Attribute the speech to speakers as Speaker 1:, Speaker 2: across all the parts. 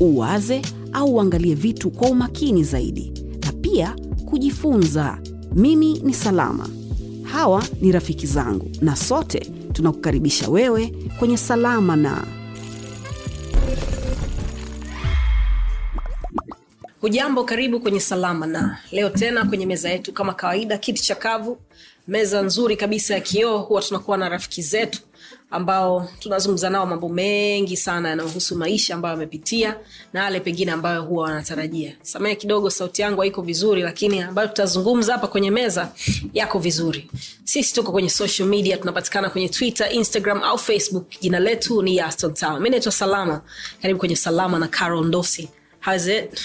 Speaker 1: uwaze au uangalie vitu kwa umakini zaidi, na pia kujifunza. Mimi ni Salama, hawa ni rafiki zangu, na sote tunakukaribisha wewe kwenye Salama na
Speaker 2: Hujambo, karibu kwenye Salama na leo tena kwenye meza yetu kama kawaida, kiti cha kavu, meza nzuri kabisa ya kioo. Huwa tunakuwa na rafiki zetu ambao tunazungumza nao mambo mengi sana yanayohusu maisha ambayo wamepitia na yale pengine ambayo huwa wanatarajia. Samehe kidogo, sauti yangu haiko vizuri, lakini ambayo tutazungumza hapa kwenye meza yako vizuri. Sisi tuko kwenye social media, tunapatikana kwenye Twitter, Instagram au Facebook. Jina letu ni Yaston Town. Mi naitwa Salama. Karibu kwenye Salama na Carol Ndosi. How's it?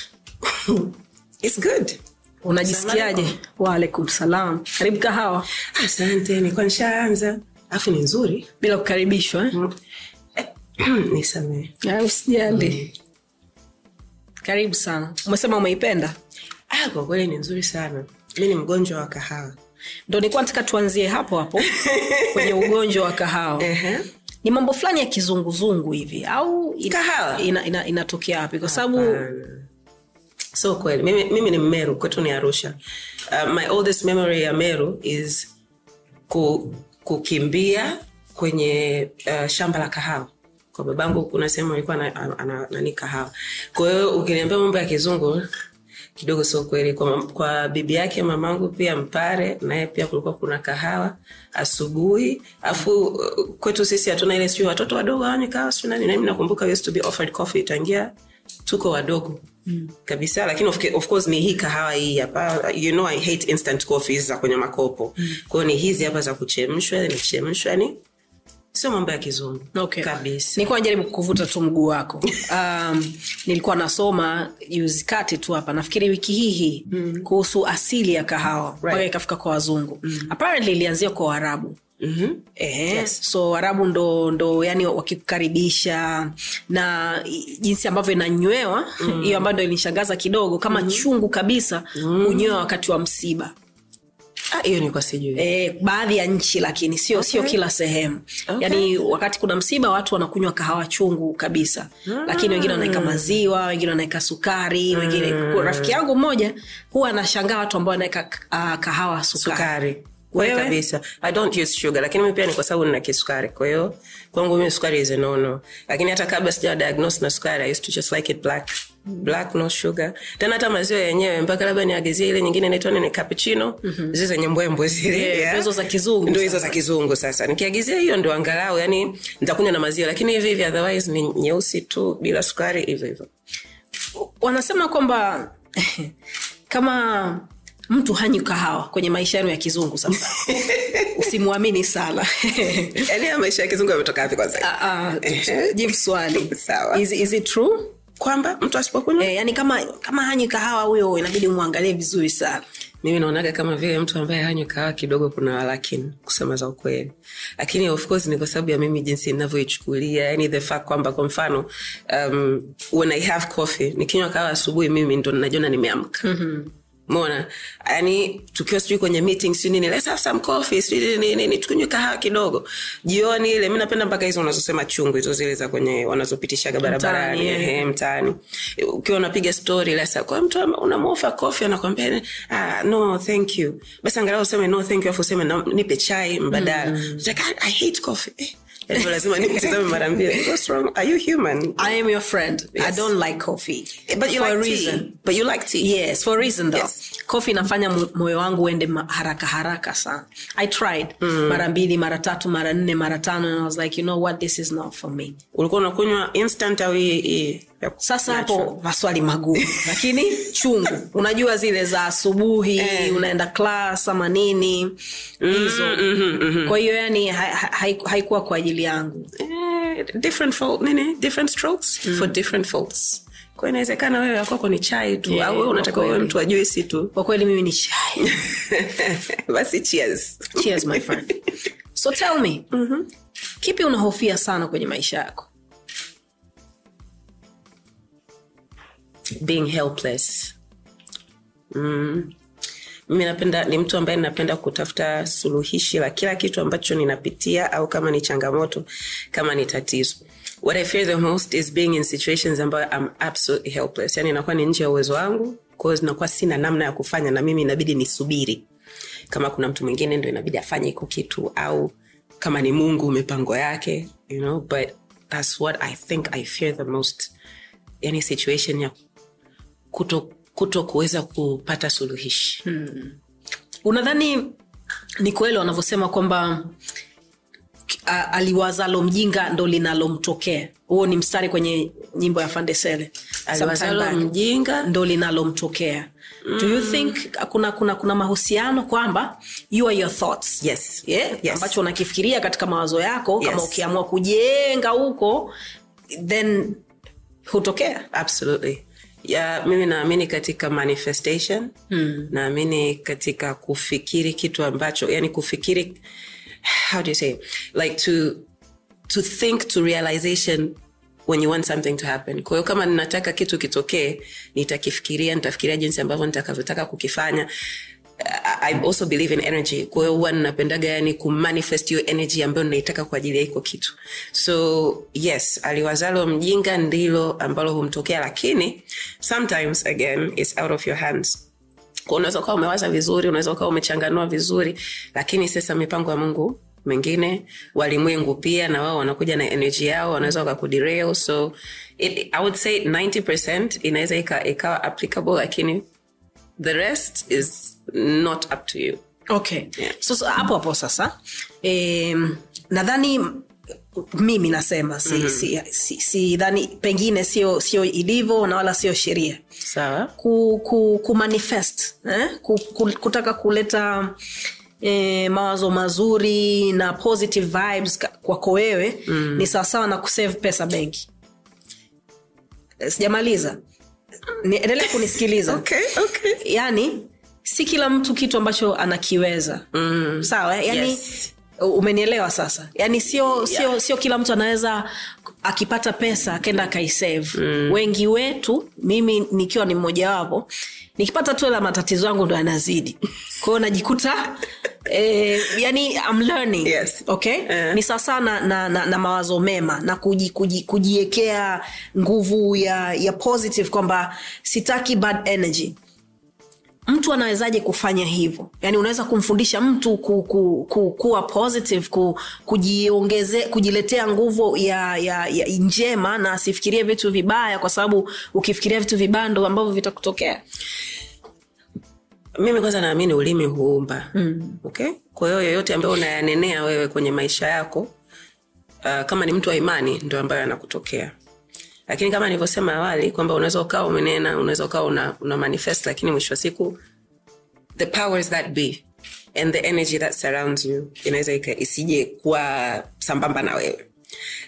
Speaker 3: It's good.
Speaker 2: unajisikiaje waalaikum salam karibu kahawa
Speaker 3: Asante, nilikuwa nishaanza. Alafu ni nzuri.
Speaker 2: bila kukaribishwa eh?
Speaker 3: Nisamehe.
Speaker 2: Ah, usijali karibu sana umesema umeipenda
Speaker 3: Ah, kwa kweli ni nzuri sana. Mi ni mgonjwa wa kahawa.
Speaker 2: ndo nikuwa nataka tuanzie hapo hapo kwenye ugonjwa wa kahawa
Speaker 3: Ehe.
Speaker 2: ni mambo fulani ya kizunguzungu hivi au ina-
Speaker 3: Kahawa?
Speaker 2: ina- ina- inatokea wapi kwa sababu
Speaker 3: So kweli mimi, mimi ni Mmeru, kwetu ni Arusha. Uh, my oldest memory ya Meru is ku, kukimbia kwenye uh, shamba la kahawa. Kwa babangu kuna sehemu alikuwa nani kahawa. Kwa hiyo ukiniambia mambo ya kizungu kidogo sio kweli. Kwa, kwa bibi yake mamangu pia mpare naye pia kulikuwa kuna kahawa asubuhi. Afu uh, kwetu sisi hatuna ile sijui watoto wadogo hawanywi kahawa sijui nani. Nami nakumbuka used to be offered coffee tangia tuko wadogo mm. kabisa lakini of, of course ni hii kahawa hii hapa you know i hate instant coffees za kwenye makopo mm. kwao ni hizi hapa za kuchemshwa nichemshwa yani sio mambo ya kizungu
Speaker 2: Okay.
Speaker 3: kabisa
Speaker 2: nilikuwa najaribu kuvuta tu mguu wako um, nilikuwa nasoma juzi kati tu hapa nafikiri wiki hii hii mm. kuhusu asili ya kahawa mpaka
Speaker 3: Right.
Speaker 2: ikafika kwa wazungu mm. apparently ilianzia kwa waarabu
Speaker 3: mm-hmm.
Speaker 2: Ehe,
Speaker 3: Yes.
Speaker 2: so Arabu ndo ndo yani wakikukaribisha na jinsi ambavyo inanywewa hiyo ambayo ndo ilinishangaza kidogo kama chungu kabisa hunywewa wakati wa msiba.
Speaker 3: Ah, hiyo nilikuwa sijui.
Speaker 2: E, baadhi ya nchi lakini sio sio kila sehemu.
Speaker 3: Okay.
Speaker 2: yaani wakati kuna msiba watu wanakunywa kahawa chungu kabisa. Lakini wengine wanaweka maziwa wengine wanaweka sukari wengine rafiki yangu mmoja huwa anashangaa watu ambao wanaweka uh, kahawa sukari,
Speaker 3: sukari kweli kabisa. I don't use sugar lakini mi pia ni kwa sababu nina kisukari. Kwa hiyo kwangu mimi sukari is a no no lakini hata kabla sijawa diagnose na sukari i used to just like it black. Black no sugar. Tena hata maziwa yenyewe mpaka labda niagizie ile nyingine inaitwa nini? Cappuccino. Mm-hmm. zile zenye mbwembwe zile.
Speaker 2: Yeah, hizo za kizungu
Speaker 3: ndo hizo za kizungu sasa. Nikiagizia hiyo ndo angalau yani nitakunywa na maziwa. Lakini hivi hivi otherwise ni nyeusi tu bila sukari hivyo hivyo.
Speaker 2: Wanasema kwamba kama mtu hanywi kahawa kwenye maisha yenu ya kizungu sasa. Usimwamini sana.
Speaker 3: Yaani ya maisha ya kizungu yametoka wapi kwanza?
Speaker 2: Ah, ah, jibu swali.
Speaker 3: Sawa.
Speaker 2: is, is it true?
Speaker 3: Kwamba mtu asipokunywa?
Speaker 2: Eh, yani kama kama hanyi kahawa huyo inabidi umwangalie vizuri sana.
Speaker 3: Mimi naonaga kama vile mtu ambaye hanywi kahawa kidogo kuna walakini kusema za ukweli. Lakini of course ni kwa sababu ya mimi jinsi ninavyoichukulia yani the fact kwamba kwa mfano um, when i have coffee nikinywa kahawa asubuhi mimi ndo najiona nimeamka. Mm-hmm mona yani tukiwa sijui kwenye meeting sijui nini. Let's have some coffee sijui nini tukunywe kahawa kidogo. Jioni ile mi napenda mpaka hizo unazosema chungu hizo zile za kwenye wanazopitishaga barabarani.
Speaker 2: yeah.
Speaker 3: ehe, mtaani. Ukiwa unapiga story lesa kwa mtu unamofa coffee anakwambia ah, no thank you. Basi angalau useme no thank you afu useme nipe chai mbadala. Mm. like, I, i hate coffee. Eh. Lazima nikutizame mara mbili what's wrong? Are you human?
Speaker 2: I am your friend. I don't like coffee.
Speaker 3: But you
Speaker 2: for a
Speaker 3: like
Speaker 2: reason.
Speaker 3: Tea. but you like tea.
Speaker 2: Yes for a reason though.
Speaker 3: Yes.
Speaker 2: coffee inafanya moyo wangu uende haraka haraka sana. I tried. Mm. mara mbili mara tatu mara nne mara tano and i was like you know what? This is not for me.
Speaker 3: Ulikuwa unakunywa instant au hii
Speaker 2: sasa hapo maswali magumu. Lakini chungu. Unajua zile za asubuhi
Speaker 3: Eh.
Speaker 2: unaenda klas ama nini? Hizo. kwa hiyo yani ha- ha- haikuwa kwa ajili yangu.
Speaker 3: Eh, different fault nini? Different strokes for different faults. Kwa inawezekana wewe akwako ni chai tu
Speaker 2: Yeah,
Speaker 3: au wewe unataka
Speaker 2: kwa
Speaker 3: mtu wa juisi tu.
Speaker 2: Kwa kweli mimi ni chai.
Speaker 3: Basi cheers.
Speaker 2: Cheers my friend. So tell me kipi unahofia sana kwenye maisha yako
Speaker 3: being helpless. Mm. mimi napenda ni mtu ambaye napenda kutafuta suluhishi la kila kitu ambacho ninapitia au kama ni changamoto kama ni tatizo. What i fear the most is being in situations ambayo I'm absolutely helpless. Yani inakuwa ni nje ya uwezo wangu kwao zinakuwa sina namna ya kufanya na mimi inabidi nisubiri. Kama kuna mtu mwingine ndo inabidi afanye hiko kitu au kama ni mungu mipango yake you know but that's what i think i fear the most. Yani situation ya kuto, kuto kuweza kupata suluhishi.
Speaker 2: Unadhani ni kweli wanavyosema kwamba aliwazalo mjinga ndo linalomtokea? Huo ni mstari kwenye nyimbo ya fandesele
Speaker 3: aliwazalo mjinga
Speaker 2: ndo linalomtokea. Do you think kuna, kuna, kuna mahusiano kwamba you are your thoughts?
Speaker 3: Yes.
Speaker 2: Yeah?
Speaker 3: Yes.
Speaker 2: ambacho unakifikiria katika mawazo yako kama ukiamua kujenga huko then hutokea?
Speaker 3: Absolutely ya mimi naamini katika manifestation. Hmm. naamini katika kufikiri kitu ambacho yani kufikiri how do you say like to to think to realization when you want something to happen. Kwahiyo kama ninataka kitu kitokee nitakifikiria nitafikiria jinsi ambavyo nitakavyotaka kukifanya I also believe in energy. Kwa hiyo huwa ninapendaga yani kumanifest hiyo energy ambayo ninaitaka kwa ajili ya iko kitu. So yes aliwazalo mjinga ndilo ambalo humtokea lakini sometimes again it's out of your hands. Kwa unaweza ukawa umewaza vizuri unaweza ukawa umechanganua vizuri lakini sasa mipango ya mungu mengine walimwengu pia na wao wanakuja na energy yao wanaweza wakakuderail. So it, i would say 90 inaweza ikawa applicable lakini the rest is not up to you
Speaker 2: okay
Speaker 3: Yeah.
Speaker 2: so, so, hapo hapo sasa e, nadhani mimi nasema si, mm-hmm. si, si, si dhani pengine sio sio ilivyo na wala sio sheria
Speaker 3: sawa
Speaker 2: ku, ku, ku manifest eh? ku, ku, kutaka kuleta eh, mawazo mazuri na positive vibes kwako wewe mm. ni sawasawa na kusave pesa benki Eh, sijamaliza endelea kunisikiliza
Speaker 3: okay, okay.
Speaker 2: yani si kila mtu kitu ambacho anakiweza mm. sawa yani
Speaker 3: Yes.
Speaker 2: umenielewa sasa yani sio sio sio kila mtu anaweza akipata pesa akenda akaisave mm. wengi wetu mimi nikiwa ni mmojawapo nikipata tu la matatizo yangu ndo yanazidi kwao najikuta eh, yani I'm learning
Speaker 3: Yes.
Speaker 2: okay
Speaker 3: Eh.
Speaker 2: ni sawasawa na, na, na, na mawazo mema na kuji, kuji, kujiekea nguvu ya, ya positive kwamba sitaki bad energy mtu anawezaje kufanya hivyo yaani unaweza kumfundisha mtu ku, ku, ku, kuwa positive ku, kujiongeze kujiletea nguvu ya, ya, ya njema na asifikirie vitu vibaya kwa sababu ukifikiria vitu vibaya ndo ambavyo vitakutokea
Speaker 3: mimi kwanza naamini ulimi huumba mm. okay? kwa hiyo yoyote ambayo unayanenea wewe kwenye maisha yako uh, kama ni mtu wa imani ndo ambayo anakutokea lakini kama nilivyosema awali kwamba unaweza ukawa umenena unaweza ukawa una, una manifest lakini mwisho wa siku the powers that be and the energy that surrounds you inaweza isije kuwa sambamba na wewe.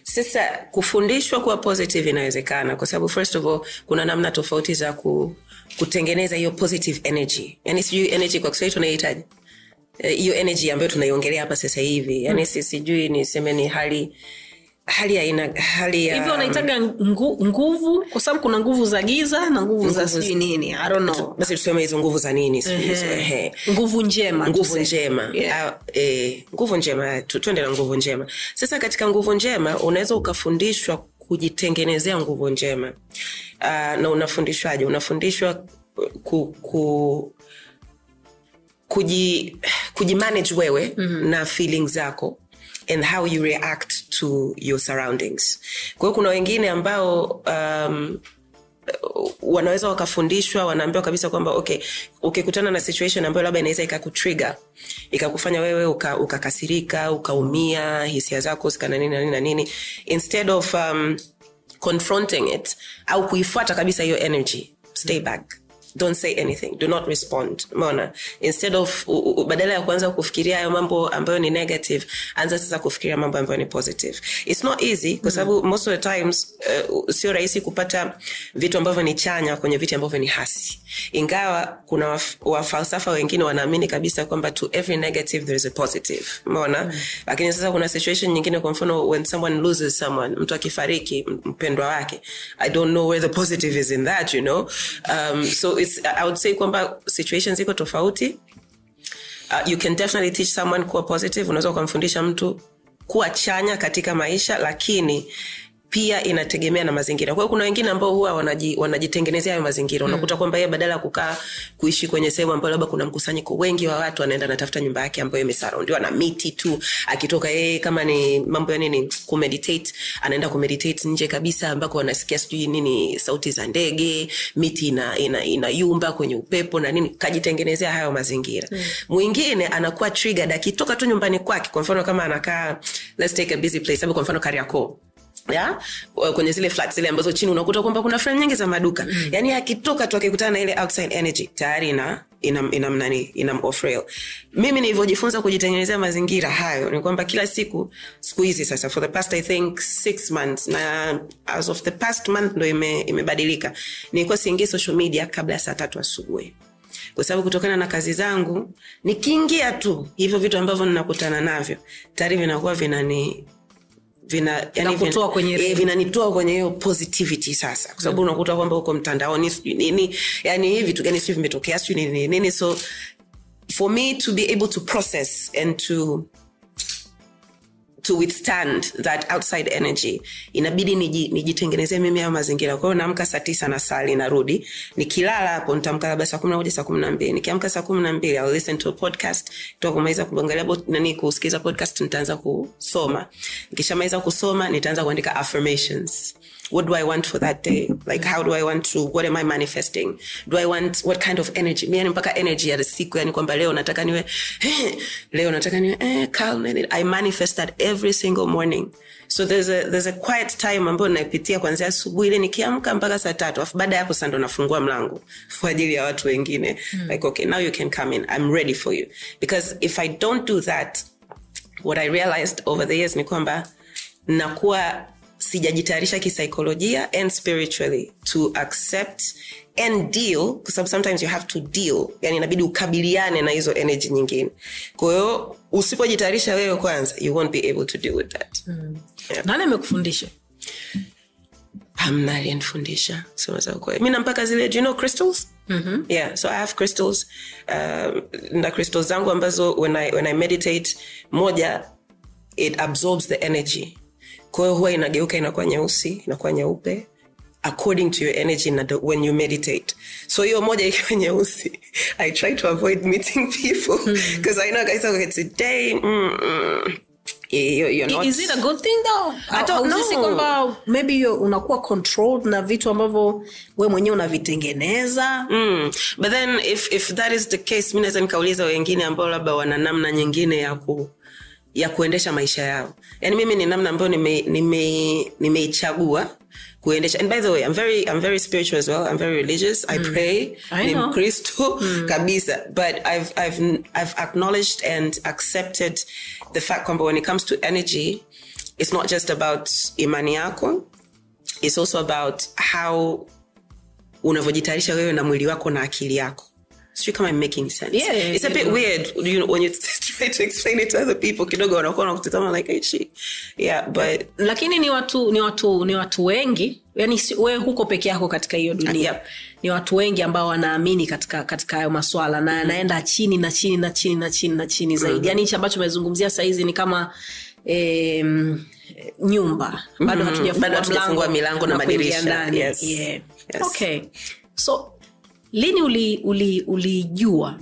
Speaker 3: Sasa kufundishwa kuwa positive inawezekana kwa sababu first of all kuna namna tofauti za ku, kutengeneza hiyo positive energy. Yani sijui energy kwa kiswahili tunahitaji Eh, hiyo energy ambayo tunaiongelea hapa sasa hivi. Yani sijui niseme ni hali hali ya hali ya
Speaker 2: hivyo wanahitaga ngu, nguvu kwa sababu kuna nguvu za giza na nguvu za
Speaker 3: Nguvu
Speaker 2: sijui nini I don't know.
Speaker 3: basi tuseme hizo nguvu za nini ehe.
Speaker 2: nguvu njema
Speaker 3: nguvu njema
Speaker 2: Yeah.
Speaker 3: Ah, eh, nguvu njema twende na nguvu njema sasa katika nguvu njema unaweza ukafundishwa kujitengenezea nguvu njema uh, na unafundishwaje unafundishwa ku, ku, kuji, kujimanage wewe mm-hmm. na feeling zako and how you react to your surroundings. Kwa hiyo kuna wengine ambao um, wanaweza wakafundishwa wanaambiwa kabisa kwamba okay ukikutana na situation ambayo labda inaweza ikakutrigger ikakufanya wewe uka- ukakasirika ukaumia hisia zako zikana nini na nini na nini instead of um, confronting it au kuifuata kabisa hiyo energy stay back don't say anything do not respond. Umeona? Instead of u, u, badala ya kuanza kufikiria hayo mambo ambayo ni negative anza sasa kufikiria mambo ambayo ni positive. It's not easy kwa sababu mm. most of the times uh, sio rahisi kupata vitu ambavyo ni chanya kwenye vitu ambavyo ni hasi ingawa kuna waf- wafalsafa wengine wanaamini kabisa kwamba to every negative there is a positive. Mona mm. lakini sasa kuna situation nyingine kwa mfano when someone loses someone mtu akifariki mpendwa wake i don't know where the positive is in that you know? Um, so it's, i would say kwamba situations iko tofauti. Uh, you can definitely teach someone kuwa positive. Unaweza ukamfundisha mtu kuwa chanya katika maisha lakini pia inategemea na mazingira. Kwa hiyo kuna wengine ambao huwa wanaji, wanajitengenezea hayo mazingira. Unakuta kwamba yeye badala ya kukaa kuishi kwenye sehemu ambayo labda kuna mkusanyiko wengi wa watu anaenda anatafuta nyumba yake ambayo imesaraundiwa na miti tu. Akitoka yeye kama ni mambo ya nini? Kumeditate anaenda kumeditate nje kabisa ambako anasikia sijui nini sauti za ndege miti ina, ina, inayumba kwenye upepo na nini. Kajitengenezea hayo mazingira. Mwingine anakuwa triggered akitoka tu nyumbani kwake kwa mfano kama anakaa let's take a busy place kwa mfano kariakoo ya kwenye zile flat zile ambazo chini unakuta kwamba kuna frame nyingi za maduka. Mm. yani akitoka tu akikutana na ile outside energy tayari ina mimi nilivyojifunza kujitengenezea mazingira hayo ni kwamba kila siku siku hizi sasa for the past i think six months na as of the past month ndo ime, imebadilika. Nilikuwa siingie social media kabla ya saa tatu asubuhi. Kwa sababu kutokana na kazi zangu nikiingia tu hivyo vitu ambavyo ninakutana navyo tayari vinakuwa vinani vina yani
Speaker 2: vina, kwenye
Speaker 3: eh, vinanitoa kwenye hiyo positivity sasa. Kwa sababu unakuta kwamba uko mtandaoni sijui nini yani hii vitu gani sijui vimetokea sijui nini nini. So for me to be able to process and to to withstand that outside energy. Inabidi niji- nijitengenezee mimi hayo mazingira. Kwa hiyo naamka saa tisa na sali narudi. Nikilala hapo nitamka labda saa kumi na moja saa kumi na mbili. Nikiamka saa kumi na mbili I'll listen to a podcast. Toka kumaliza kuangalia nani kusikiliza podcast nitaanza kusoma. Nikishamaliza kusoma nitaanza kuandika affirmations what do i want for that day? Like how do i want to what am i manifesting? Do i want what kind of energy? Yani mpaka energy ya siku yani kwamba leo nataka niwe leo nataka niwe eh, calm and i manifest that every single morning. So there's a, there's a quiet time ambayo naipitia kwanzia asubuhi ile nikiamka mpaka saa tatu afu baada ya hapo sasa ndo nafungua mlango kwa ajili ya watu wengine. Mm. like okay now you can come in. I'm ready for you. Because if i don't do that what i realized over the years ni kwamba nakuwa sijajitayarisha kisaikolojia and spiritually to accept and deal kwa sababu sometimes you have to deal. Yani inabidi ukabiliane na hizo energy nyingine. Kwahiyo usipojitayarisha wewe kwanza you won't be able to deal with that.
Speaker 2: Nani amekufundisha?
Speaker 3: Hamna aliyenifundisha sema za ukweli. Mi nampaka zile do you know crystals? Mm-hmm. yeah so i have crystals uh, na crystals zangu ambazo when I, when i meditate moja it absorbs the energy kwa hiyo huwa inageuka inakuwa nyeusi inakuwa nyeupe according to your energy na the, when you meditate. So hiyo moja ikiwa nyeusi i try to avoid meeting people because i know guys okay, today mm, mm, you, you're not
Speaker 2: is it a good thing though?
Speaker 3: I don't
Speaker 2: Au- au sisi
Speaker 3: know.
Speaker 2: kwamba maybe you- unakuwa controlled na vitu ambavyo we mwenyewe unavitengeneza?
Speaker 3: Mm. but then if, if that is the case mi naweza nikauliza wengine ambao labda wana namna nyingine ya ku ya kuendesha maisha yao. Yani mimi ni namna ambayo nimeichagua nime, nime kuendesha. And by the way I'm very, I'm very spiritual as well. I'm very religious. I pray. Ni mkristo mm. kabisa. But I've, I've, I've acknowledged and accepted the fact kwamba when it comes to energy it's not just about imani yako. It's also about how unavyojitayarisha wewe na mwili wako na akili yako sijui kama I'm making sense
Speaker 2: Yeah,
Speaker 3: it's a bit
Speaker 2: do.
Speaker 3: weird you know, when you try to explain it to other people kidogo wanakuwa wanakutazama like hey, she yeah but
Speaker 2: lakini ni watu ni watu ni watu wengi yani wewe huko peke yako katika hiyo dunia
Speaker 3: Yep.
Speaker 2: ni watu wengi ambao wanaamini katika katika hayo maswala na anaenda chini na chini na chini na chini na chini zaidi mm-hmm. yani hichi ambacho umezungumzia sahizi ni kama em, nyumba bado
Speaker 3: mm-hmm.
Speaker 2: Hatujafungua
Speaker 3: milango na
Speaker 2: na
Speaker 3: madirisha. Yes.
Speaker 2: Yeah.
Speaker 3: Yes.
Speaker 2: okay so lini ulijua uli, uli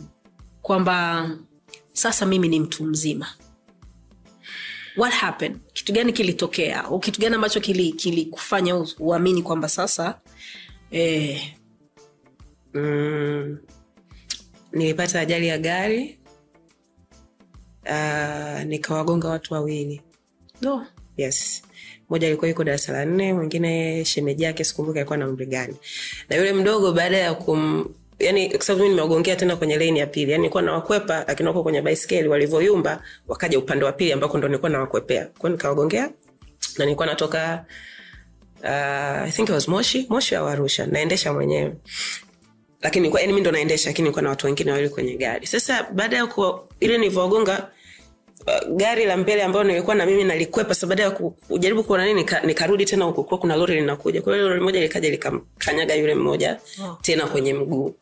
Speaker 2: kwamba sasa mimi ni mtu mzima? What happened? Kitu gani kilitokea? Kitu gani ambacho kilikufanya kili uamini kwamba sasa eh,
Speaker 3: mm, nilipata ajali ya gari uh, nikawagonga watu wawili.
Speaker 2: No.
Speaker 3: yes moja alikuwa yuko darasa la nne mwingine shemeji yake sikumbuki alikuwa na umri gani. Na yule mdogo baada ya kum yani kwa sababu mi nimewagongea tena kwenye leni ya pili yani nilikuwa nawakwepa lakini wako kwenye baiskeli walivyoyumba wakaja upande wa pili ambako ndo nilikuwa nawakwepea. Kwao nikawagongea na nilikuwa natoka uh, i think it was moshi moshi au arusha naendesha mwenyewe. Lakini yani mi ndo naendesha lakini nilikuwa na watu wengine wawili kwenye gari. Sasa baada ya kuwa ile nilivyowagonga uh, gari la mbele ambayo nilikuwa na mimi nalikwepa sa baada ya kujaribu kuona nini nika- nikarudi tena kuwa kuna lori linakuja. Kwa hiyo lori moja likaja likamkanyaga yule mmoja
Speaker 2: Oh.
Speaker 3: tena kwenye mguu.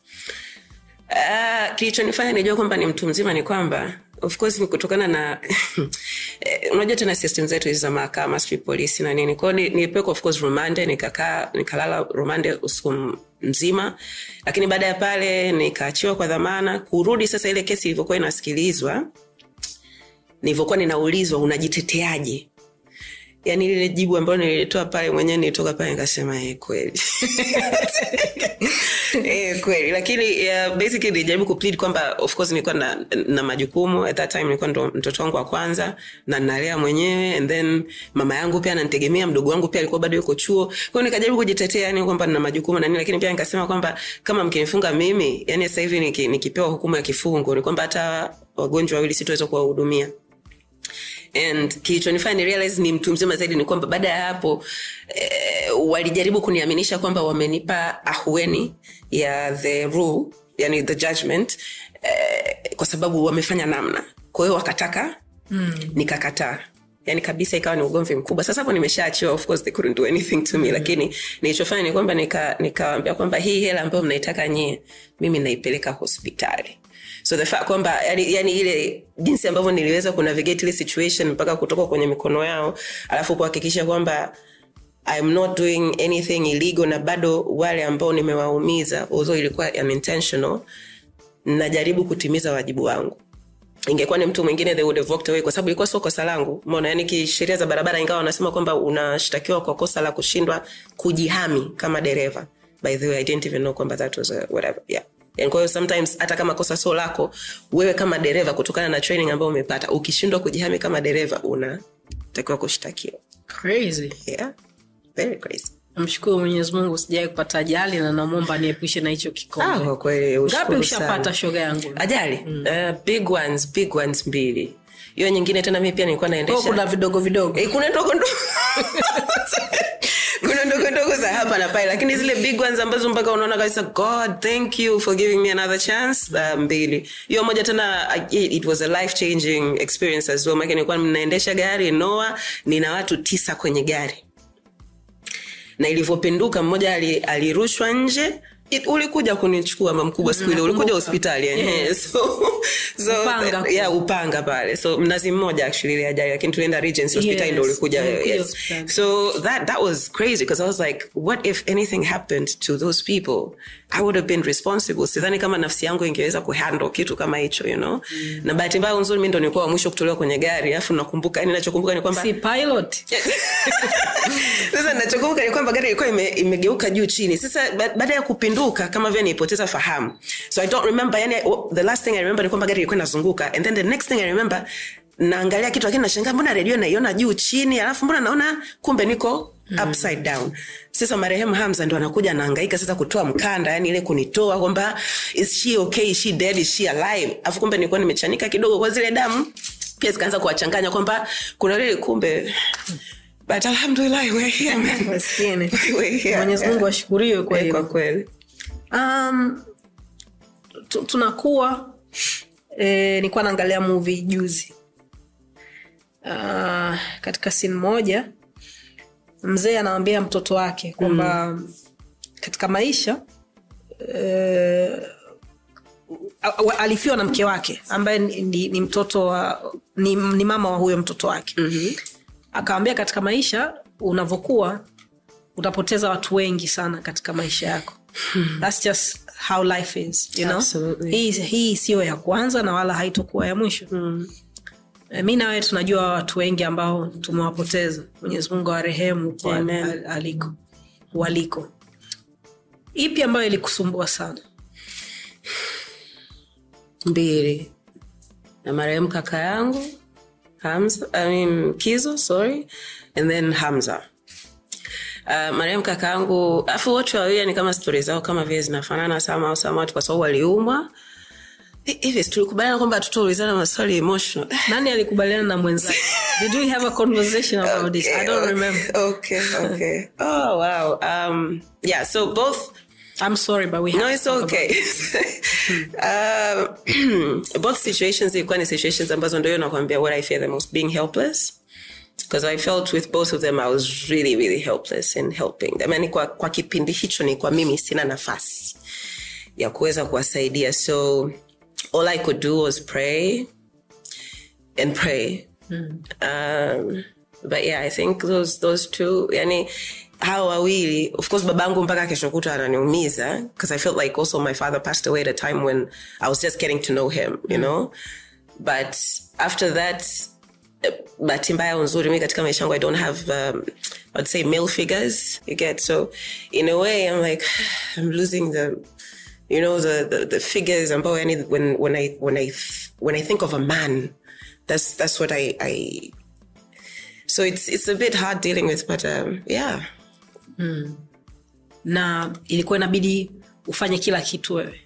Speaker 3: Uh, kilichonifanya nijua kwamba ni mtu mzima ni kwamba of course ni kutokana na eh, unajua tena system zetu hizi za mahakama sijui polisi na nini. Kwao ni- of course rumande nikakaa nikalala rumande usiku mzima. Lakini baada ya pale nikaachiwa kwa dhamana. Kurudi sasa ile kesi ilivyokuwa inasikilizwa nilivyokuwa ninaulizwa unajiteteaje? Yani lile jibu ambayo nilitoa pale mwenyewe nilitoka pale nikasema e, kweli. E, kweli. Lakini basically nilijaribu kuplead kwamba of course nilikuwa na, na majukumu. At that time nilikuwa ndo mtoto wangu wa kwanza na nalea mwenyewe. And then mama yangu pia ananitegemea mdogo wangu pia alikuwa bado yuko chuo. Kwa hiyo nikajaribu kujitetea yani kwamba nina majukumu na nini lakini pia nikasema kwamba kama mkinifunga mimi yani sasa hivi niki, nikipewa hukumu ya kifungo ni kwamba hata wagonjwa wawili sitaweza kuwahudumia and kilichonifanya ni realize ni mtu mzima zaidi ni kwamba baada ya hapo eh, walijaribu kuniaminisha kwamba wamenipa ahueni ya the rule yani the judgment eh, kwa sababu wamefanya namna. Kwa hiyo wakataka mm. nikakataa. Yani kabisa ikawa ni ugomvi mkubwa. Sasa hapo nimeshaachiwa of course they couldn't do anything to me. Mm. lakini nilichofanya ni kwamba nika- nikawambia kwamba hii hela ambayo mnaitaka nyie mimi naipeleka hospitali so the fact kwamba yani, yani ile jinsi ambavyo niliweza kunavigate ile situation mpaka kutoka kwenye mikono yao alafu kuhakikisha kwamba I'm not doing anything illegal na bado wale ambao nimewaumiza although ilikuwa unintentional najaribu kutimiza wajibu wangu. Ingekuwa ni mtu mwingine they would have walked away kwa sababu ilikuwa sio kosa langu. Mona yani kisheria za barabara ingawa wanasema kwamba unashtakiwa kwa kosa la kushindwa kujihami kama dereva. By the way i didn't even know kwamba that was a whatever yeah Kwa hiyo sometimes hata kama kosa sio lako wewe kama dereva kutokana na training ambayo umepata ukishindwa kujihami kama dereva unatakiwa kushtakiwa.
Speaker 2: Crazy.
Speaker 3: Yeah. Very crazy.
Speaker 2: Namshukuru mwenyezi mungu sijawai kupata ajali na namwomba niepushe na hicho
Speaker 3: ah,
Speaker 2: kikombe
Speaker 3: kwa kweli
Speaker 2: ngapi
Speaker 3: ushukuru
Speaker 2: ushapata shoga yangu?
Speaker 3: Ajali? Uh, big ones big ones mbili. Hiyo nyingine tena mi pia nilikuwa naendesha.
Speaker 2: Kuna vidogo vidogo.
Speaker 3: Eh, kuna ndogo ndogo kuna ndogo ndogo za hapa na pale lakini zile big ones ambazo mpaka unaona kabisa god thank you for giving me another chance uh, mbili. Hiyo moja tena it, it was a life changing experience as well. Maana nilikuwa ninaendesha gari noa nina watu tisa kwenye gari. Na ilivyopinduka mmoja ali- alirushwa nje It- ulikuja kunichukua mama mkubwa siku ile ulikuja hospitali yeah. so, so,
Speaker 2: Upanga.
Speaker 3: yeah, upanga pale so mnazi mmoja actually ile ajali lakini tulienda Regency hospitali
Speaker 2: Yes,
Speaker 3: ndo ulikuja yes. so that that was crazy because i was like what if anything happened to those people i would have been responsible sidhani kama nafsi yangu ingeweza kuhandle kitu kama hicho you know mm. na bahati mbaya nzuri mi ndo nilikuwa wa mwisho kutolewa kwenye gari alafu nakumbuka yani nachokumbuka ni kwamba
Speaker 2: si pilot
Speaker 3: sasa nachokumbuka ni kwamba gari ilikuwa ime, imegeuka juu chini sasa baada ya kupinduka kama vile nilipoteza fahamu. So i don't remember yani the last thing i remember ni kwamba gari ilikuwa inazunguka. And then the next thing i remember naangalia kitu lakini nashangaa mbona redio naiona juu chini alafu mbona naona kumbe niko upside down. Sasa marehemu hamza ndo anakuja anaangaika sasa kutoa mkanda yani ile kunitoa kwamba is she okay? Is she dead? Is she alive? Alafu kumbe nilikuwa nimechanika kidogo kwa zile damu. Pia zikaanza kuwachanganya kwamba kuna lile kumbe but alhamdulillah we're here man. We're here.
Speaker 2: mwenyezi mungu ashukuriwe kwa
Speaker 3: Eh, kweli
Speaker 2: um, tunakuwa e, nilikuwa naangalia movie juzi uh, katika sin moja mzee anawambia mtoto wake kwamba mm. katika maisha e, alifiwa na mke wake ambaye ni, ni, ni mtoto wa ni, ni mama wa huyo mtoto wake
Speaker 3: Mhm.
Speaker 2: akawambia katika maisha unavyokuwa utapoteza watu wengi sana katika maisha yako That's just how life is you know? Hii, hii siyo ya kwanza na wala haitokuwa ya mwisho.
Speaker 3: Mm.
Speaker 2: Eh, mi nawe tunajua watu wengi ambao tumewapoteza. Mwenyezi mungu awarehemu kwa al- aliko waliko. Ipi ambayo ilikusumbua sana?
Speaker 3: Mbili. Na marehemu kaka yangu hamza I mean, kizo sorry and then hamza uh, marehemu kakaangu afu wote wawili ni kama stori zao kama vile zinafanana sama samawati kwa sababu waliumwa. Hi- hivi tulikubaliana kwamba tutaulizana maswali emotional.
Speaker 2: Nani alikubaliana na mwenzake? Did we have a conversation about this? I don't remember.
Speaker 3: Okay okay. Oh wow. Um yeah so both
Speaker 2: i'm sorry but we have
Speaker 3: no it's okay. um, both situations ilikuwa ni situations ambazo ndio nakwambia what i fear the most being helpless because i felt with both of them i was really really helpless in helping them. Yani kwa, kwa kipindi hicho ni kwa mimi sina nafasi ya kuweza kuwasaidia. So all i could do was pray and pray. Um, but yeah i think those, those two yani hawa wawili of course babangu mpaka kesho kutwa ananiumiza because i felt like also my father passed away at a time when i was just getting to know him you know? But after that bahati mbaya nzuri mi katika maisha yangu i don't have um, i'd say male figures you get? So in a way i'm like i'm losing the you know the the, the figures ambao yani when when i when i when i think of a man that's that's what i i so it's it's a bit hard dealing with but um, yeah.
Speaker 2: Na ilikuwa inabidi ufanye kila kitu wewe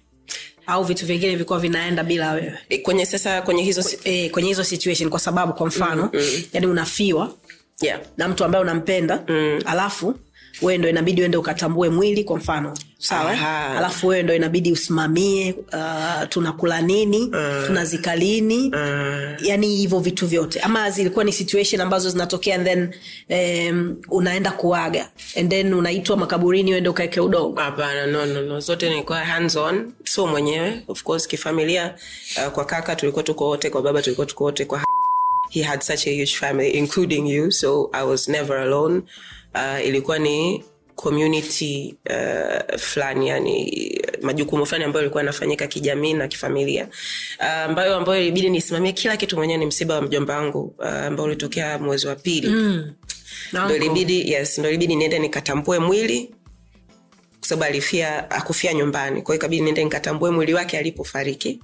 Speaker 2: au vitu vingine vilikuwa vinaenda bila wewe
Speaker 3: kwenye sasa kwenye hizo si-
Speaker 2: e, kwenye hizo situation kwa sababu kwa mfano mm-hmm. yani unafiwa
Speaker 3: yeah
Speaker 2: na mtu ambaye unampenda mm. alafu wewe ndo inabidi uende ukatambue mwili kwa mfano sawa? Alafu wewe ndo inabidi usimamie uh, tunakula nini uh, tunazika lini. Uh, yani hivyo vitu vyote. Ama zilikuwa ni situation ambazo zinatokea and then um, unaenda kuaga. And then unaitwa makaburini uende ukaeke udogo
Speaker 3: hapana no, no, no. zote nilikuwa hands on. So mwenyewe of course kifamilia uh, kwa kaka tulikuwa tuko wote kwa baba tulikuwa tuko wote kwa he had such a huge family including you. So i was never alone. Uh, ilikuwa ni community uh, fulani yani majukumu fulani ambayo ilikuwa yanafanyika kijamii na kifamilia uh, ambayo ambayo ilibidi nisimamie kila kitu mwenyewe ni msiba wa mjomba wangu uh, ambao ulitokea mwezi wa pili. Mm. ndo ilibidi yes ndo ilibidi niende nikatambue mwili kwa sababu alifia akufia nyumbani. Kwao ikabidi niende nikatambue mwili wake alipofariki.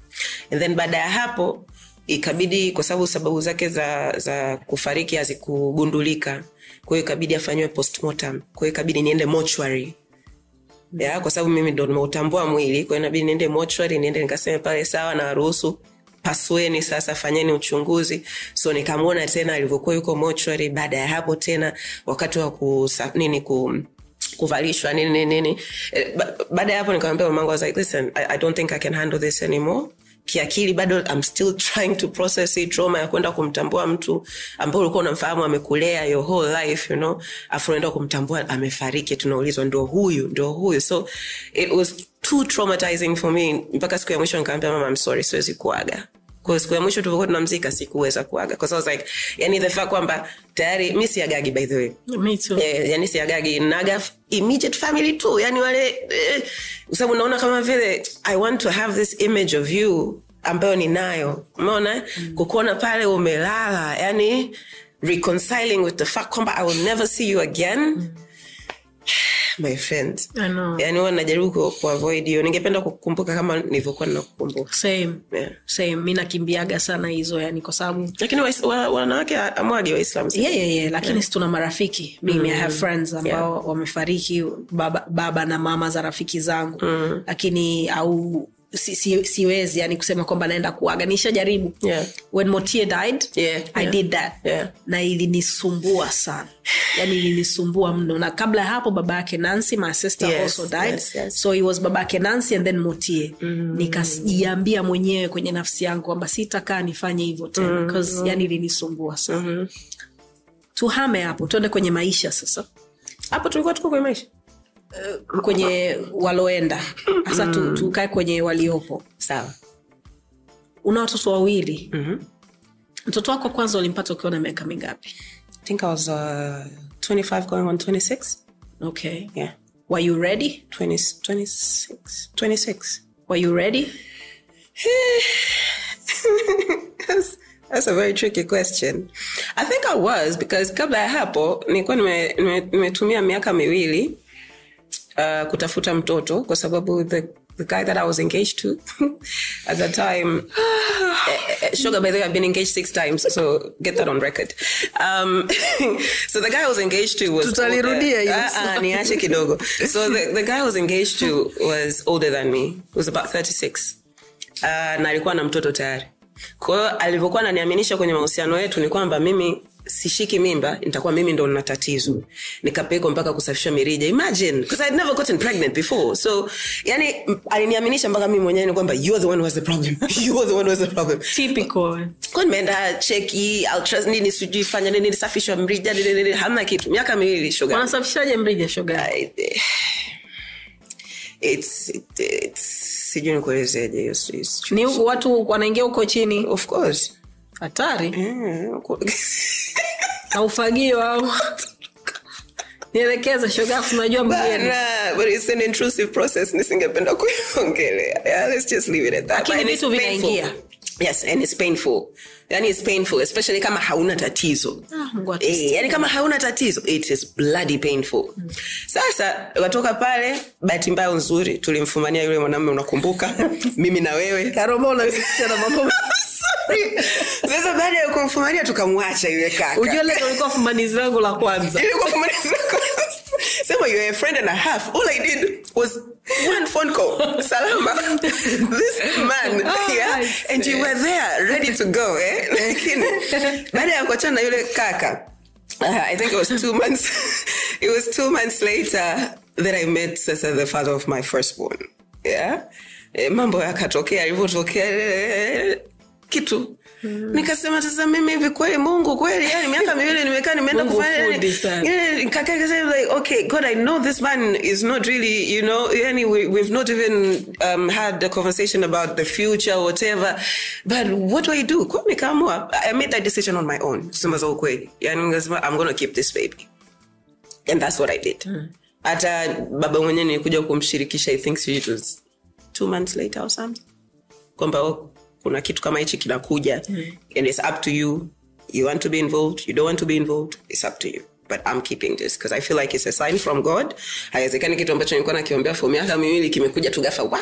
Speaker 3: And then baada ya hapo ikabidi kwa sababu sababu zake za za kufariki hazikugundulika kwa hiyo ikabidi afanyiwe postmortem. Kwa hiyo ikabidi niende mochwari ya kwa sababu mimi ndo nimeutambua mwili. Kwa hiyo inabidi niende mochwari niende nikaseme pale sawa na waruhusu pasueni sasa fanyeni uchunguzi. So nikamwona tena alivyokuwa yuko mochwari baada ya hapo tena wakati wa kusa, ku kuvalishwa nini nini Eh, baada ya hapo nikamwambia mamangu like listen I, i don't think i can handle this anymore kiakili bado i'm still trying to process hii trauma ya kwenda kumtambua mtu ambao ulikuwa unamfahamu amekulea your whole life you know. Afu unaenda kumtambua amefariki tunaulizwa ndo huyu ndo huyu. So it was too traumatizing for me. Mpaka siku ya mwisho nikaambia mama I'm sorry siwezi kuaga kwa siku ya mwisho tulivyokuwa tunamzika sikuweza kuaga. Kwa sababu like yani the fact kwamba tayari mi siagagi by the way.
Speaker 2: Me too.
Speaker 3: yeah, yani siagagi. Naga immediate family tu yani wale eh, sababu naona kama vile i want to have this image of you ambayo ninayo. Umeona? Mm. kukuona pale umelala yani reconciling with the fact kwamba i will never see you again. Mm. my friend. Yani huwa najaribu ku- kuavoid hiyo. Ningependa kukumbuka kama nilivyokuwa ninakukumbuka.
Speaker 2: Same.
Speaker 3: Yeah.
Speaker 2: same. Mi nakimbiaga sana hizo yani kwa sababu
Speaker 3: lakini wa- wanawake amwagi waislam
Speaker 2: yeah, yeah, yeah. lakini yeah. tuna marafiki. Mimi i have friends ambao wamefariki baba, baba na mama za rafiki zangu. Mm. lakini au si, si, siwezi yani kusema kwamba naenda kuaga nishajaribu
Speaker 3: Yeah.
Speaker 2: when motie died
Speaker 3: Yeah,
Speaker 2: i
Speaker 3: yeah.
Speaker 2: did that
Speaker 3: Yeah.
Speaker 2: na ilinisumbua sana yani ilinisumbua mno na kabla ya hapo baba yake nancy my sister
Speaker 3: Yes,
Speaker 2: also died
Speaker 3: yes, yes.
Speaker 2: so it was baba yake nancy and then motie mm. nikajiambia mwenyewe kwenye nafsi yangu kwamba sitakaa nifanye hivyo tena mm. yani ilinisumbua sana mm-hmm. tuhame hapo tuende kwenye maisha sasa
Speaker 3: hapo tulikuwa tuko kwenye maisha
Speaker 2: kwenye waloenda hasa mm. tukae kwenye waliopo
Speaker 3: sawa
Speaker 2: una watoto wawili mm-hmm. mtoto wako kwanza ulimpata ukiwa na miaka mingapi
Speaker 3: I think I was uh, 25 going on 26.
Speaker 2: okay
Speaker 3: Yeah.
Speaker 2: were you ready
Speaker 3: 20, 26. 26.
Speaker 2: were you ready
Speaker 3: that's, that's a very tricky question. I think I was because kabla ya hapo nilikuwa nime- nime- nimetumia miaka miwili uh, kutafuta mtoto kwa sababu the, the guy that I was engaged to at that time Uh, sugar, by the way, I've been engaged six times, so get that on record. Um, so the guy I was engaged to was
Speaker 2: Tutalirudia
Speaker 3: older. Ah, ah, niache kidogo. So the, the guy I was engaged to was older than me. He was about 36. Uh, na alikuwa na mtoto tayari. Kwa hiyo alivyokuwa ananiaminisha kwenye mahusiano yetu ni kwamba mimi sishiki mimba nitakuwa mimi ndo nina tatizo. Nikapelekwa mpaka kusafisha mirija. Imagine because I'd never gotten pregnant before. So yani aliniaminisha mpaka mimi mwenyewe ni kwamba you are the one who has the problem. You are the one who has the problem.
Speaker 2: Typical.
Speaker 3: Kwa nimeenda cheki ultras nini sijui fanya nini nisafishwa mrija nini hamna kitu. Miaka miwili shoga
Speaker 2: wanasafishaje mrija shoga
Speaker 3: it's it- it's sijui nikuelezeje hiyo
Speaker 2: ni watu wanaingia huko chini?
Speaker 3: Of course
Speaker 2: hatari.
Speaker 3: Mm,
Speaker 2: na ufagio au? Nielekeza shoga unajua mgeni.
Speaker 3: Bana, but it's an intrusive process nisingependa kuiongelea. Yeah, let's just leave it at that.
Speaker 2: Lakini
Speaker 3: But it's
Speaker 2: vitu vinaingia.
Speaker 3: yes and it's painful. Yani it's painful especially kama hauna tatizo.
Speaker 2: Ah.
Speaker 3: Eh, yani kama hauna tatizo it is bloody painful. Sasa watoka pale bahati mbaya nzuri tulimfumania yule mwanamume unakumbuka? Mimi na wewe.
Speaker 2: Karoma unasikia na mambo.
Speaker 3: sasa baada ya kumfumania tukamwacha yule kaka.
Speaker 2: Ujue leo ulikuwa fumani zangu la kwanza.
Speaker 3: Ilikuwa kumaliza sema you're a friend and a half. All i did was one phone call. Salama. This man
Speaker 2: Oh,
Speaker 3: yeah. and you were there ready to go eh? Lakini baada ya kuachana na yule kaka uh, i think it was two months it was two months later that i met sasa the father of my firstborn. Yeah? Eh, mambo yakatokea alivyotokea kitu. Nikasema sasa mimi hivi kweli mungu kweli yani miaka miwili nimekaa nimeenda
Speaker 2: Mungu
Speaker 3: kufanya
Speaker 2: fundi sana.
Speaker 3: Kaka like okay god i know this man is not really you know yani we, we've not even um, had a conversation about the future whatever. But what do i do? Kwa nikaamua i made that decision on my own kusema za ukweli. Yani nikasema i'm gonna keep this baby. And that's what i did. Hata baba mwenyewe nilikuja kumshirikisha i think it was two months later or something. Kwamba oh, kuna kitu kama hichi kinakuja. Mm. And it's up to you. You want to be involved you don't want to be involved it's up to you. But i'm keeping this because i feel like it's a sign from god. Haiwezekani kitu ambacho nilikuwa nakiombea for miaka miwili kimekuja tu gafa wa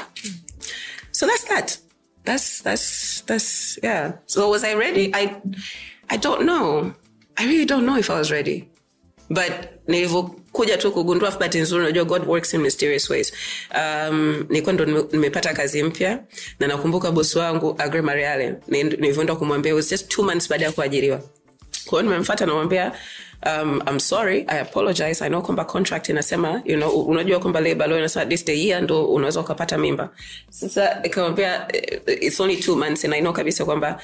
Speaker 3: so that's that. That's that's that's yeah. So was i ready? I i don't know. I really don't know if i was ready. But nilivyokuja tu kugundua bahati nzuri unajua god works in mysterious ways. Um, nilikuwa ndo nimepata kazi mpya na nakumbuka bosi wangu agre mariale nilivyoenda kumwambia was just two months baada ya kuajiriwa. Kwa nimemfata namwambia um, i'm sorry i apologize i know kwamba contract inasema you know, unajua kwamba labor law inasema this the year ndo unaweza ukapata mimba. Sasa nikamwambia eh, it's only two months and i know kabisa kwamba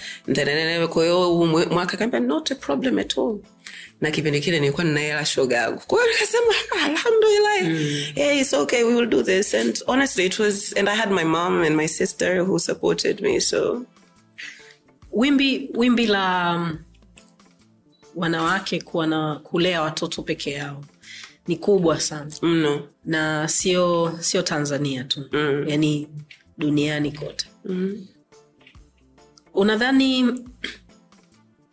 Speaker 3: kwa hiyo mwaka kaambia not a problem at all na kipindi kile nilikuwa ninaela shoga yangu. Kwa hiyo nikasema alhamdulillah. Mm. yeah, it's okay we will do this. And honestly it was and i had my mom and my sister who supported me so.
Speaker 2: Wimbi wimbi la um, wanawake kuwa na kulea watoto peke yao ni kubwa sana.
Speaker 3: Mno.
Speaker 2: Na sio sio tanzania tu. Mm. yani duniani kote.
Speaker 3: Mm.
Speaker 2: unadhani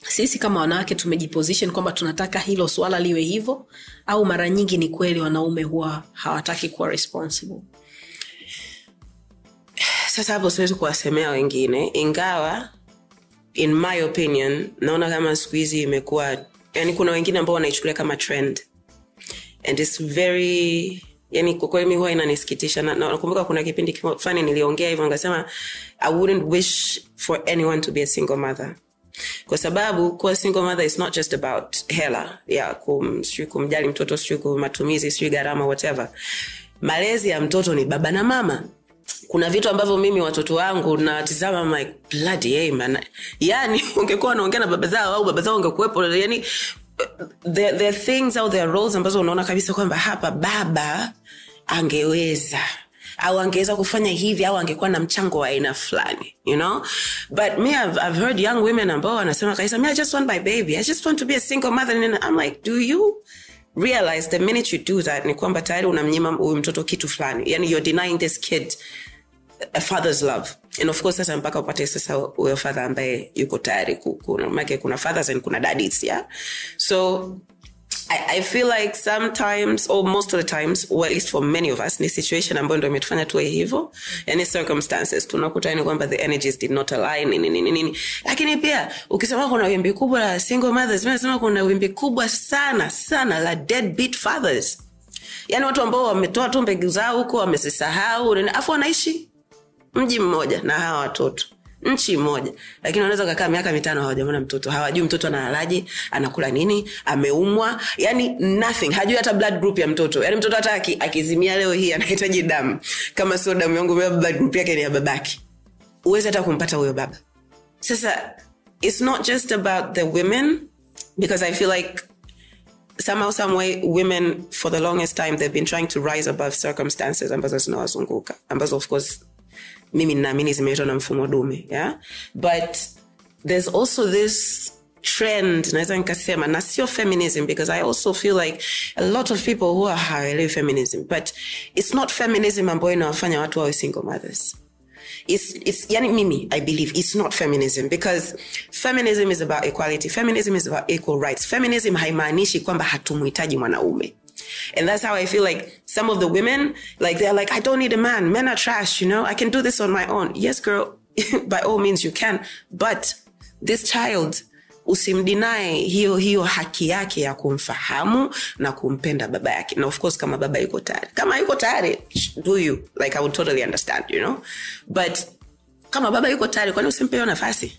Speaker 2: sisi kama wanawake tumejiposition kwamba tunataka hilo swala liwe hivyo au mara nyingi ni kweli wanaume huwa hawataki kuwa responsible?
Speaker 3: Sasa hapo siwezi kuwasemea wengine ingawa in my opinion naona kama siku hizi imekuwa yani kuna wengine ambao wanaichukulia kama trend. And its very yani kwa mi huwa inanisikitisha na na kuna kipindi fulani niliongea hivyo nikasema i wouldn't wish for anyone to be a single mother kwa sababu kuwa single mother is not just about hela ya kum, sijui kumjali mtoto sijui matumizi sijui gharama whatever. Malezi ya mtoto ni baba na mama. Kuna vitu ambavyo mimi watoto wangu nawatizama like bloody hey, man. Yani ungekuwa wanaongea na baba zao au baba zao ungekuwepo yani there, there are things au there roles ambazo unaona kabisa kwamba hapa baba angeweza au angeweza kufanya hivi au angekuwa na mchango wa aina fulani you know? But me I've, I've heard young women ambao wanasema kabisa me I just want my baby. I just want to be a single mother. And I'm like do you realize the minute you do that ni kwamba tayari unamnyima huyu mtoto kitu fulani. Yani you're denying this kid a father's love. And of course sasa mpaka upate sasa huyo father ambaye yuko tayari make kuna fathers and kuna dadis yeah? So I, I feel like sometimes or most of the times well, at least for many of us ni situation ambayo ndo imetufanya tuwe hivyo. Yani circumstances tunakuta kwamba the energies did not align nini lakini pia ukisema kuna wimbi kubwa la single mothers nasema kuna wimbi kubwa sana sana la deadbeat fathers. Yani watu ambao wametoa tu mbegu zao huko wamezisahau afu wanaishi mji mmoja na hawa watoto nchi moja. Lakini wanaweza kakaa miaka mitano hawajamona mtoto. Hawajui mtoto analalaje anakula nini ameumwa. Yani nothing. Hajui hata blood group ya mtoto. Yani mtoto hata akizimia leo hii anahitaji damu. Kama sio damu yangu blood group yake ni ya babake. Uwezi hata kumpata huyo baba. Sasa it's not just about the women because i feel like somehow some way women for the longest time they've been trying to rise above circumstances ambazo zinawazunguka. Ambazo of course mimi ninaamini zimeletwa na mfumo dume yeah? but there's also this trend naweza nikasema na sio feminism because i also feel like a lot of people who are hawaelewi feminism but it's not feminism ambayo inawafanya watu wawe single mothers. It's, it's yani mimi i believe it's not feminism because feminism is about equality feminism is about equal rights. Feminism haimaanishi kwamba hatumuhitaji mwanaume and that's how i feel like some of the women like they're like i don't need a man. Men are trash you know? I can do this on my own. Yes girl by all means you can. But this child usimdinae hiyo hiyo haki yake ya kumfahamu na kumpenda baba yake. Na of course kama baba yuko tayari. Kama yuko tayari do you? Like i would totally understand you know? But kama baba yuko tayari kwani usimpe hiyo nafasi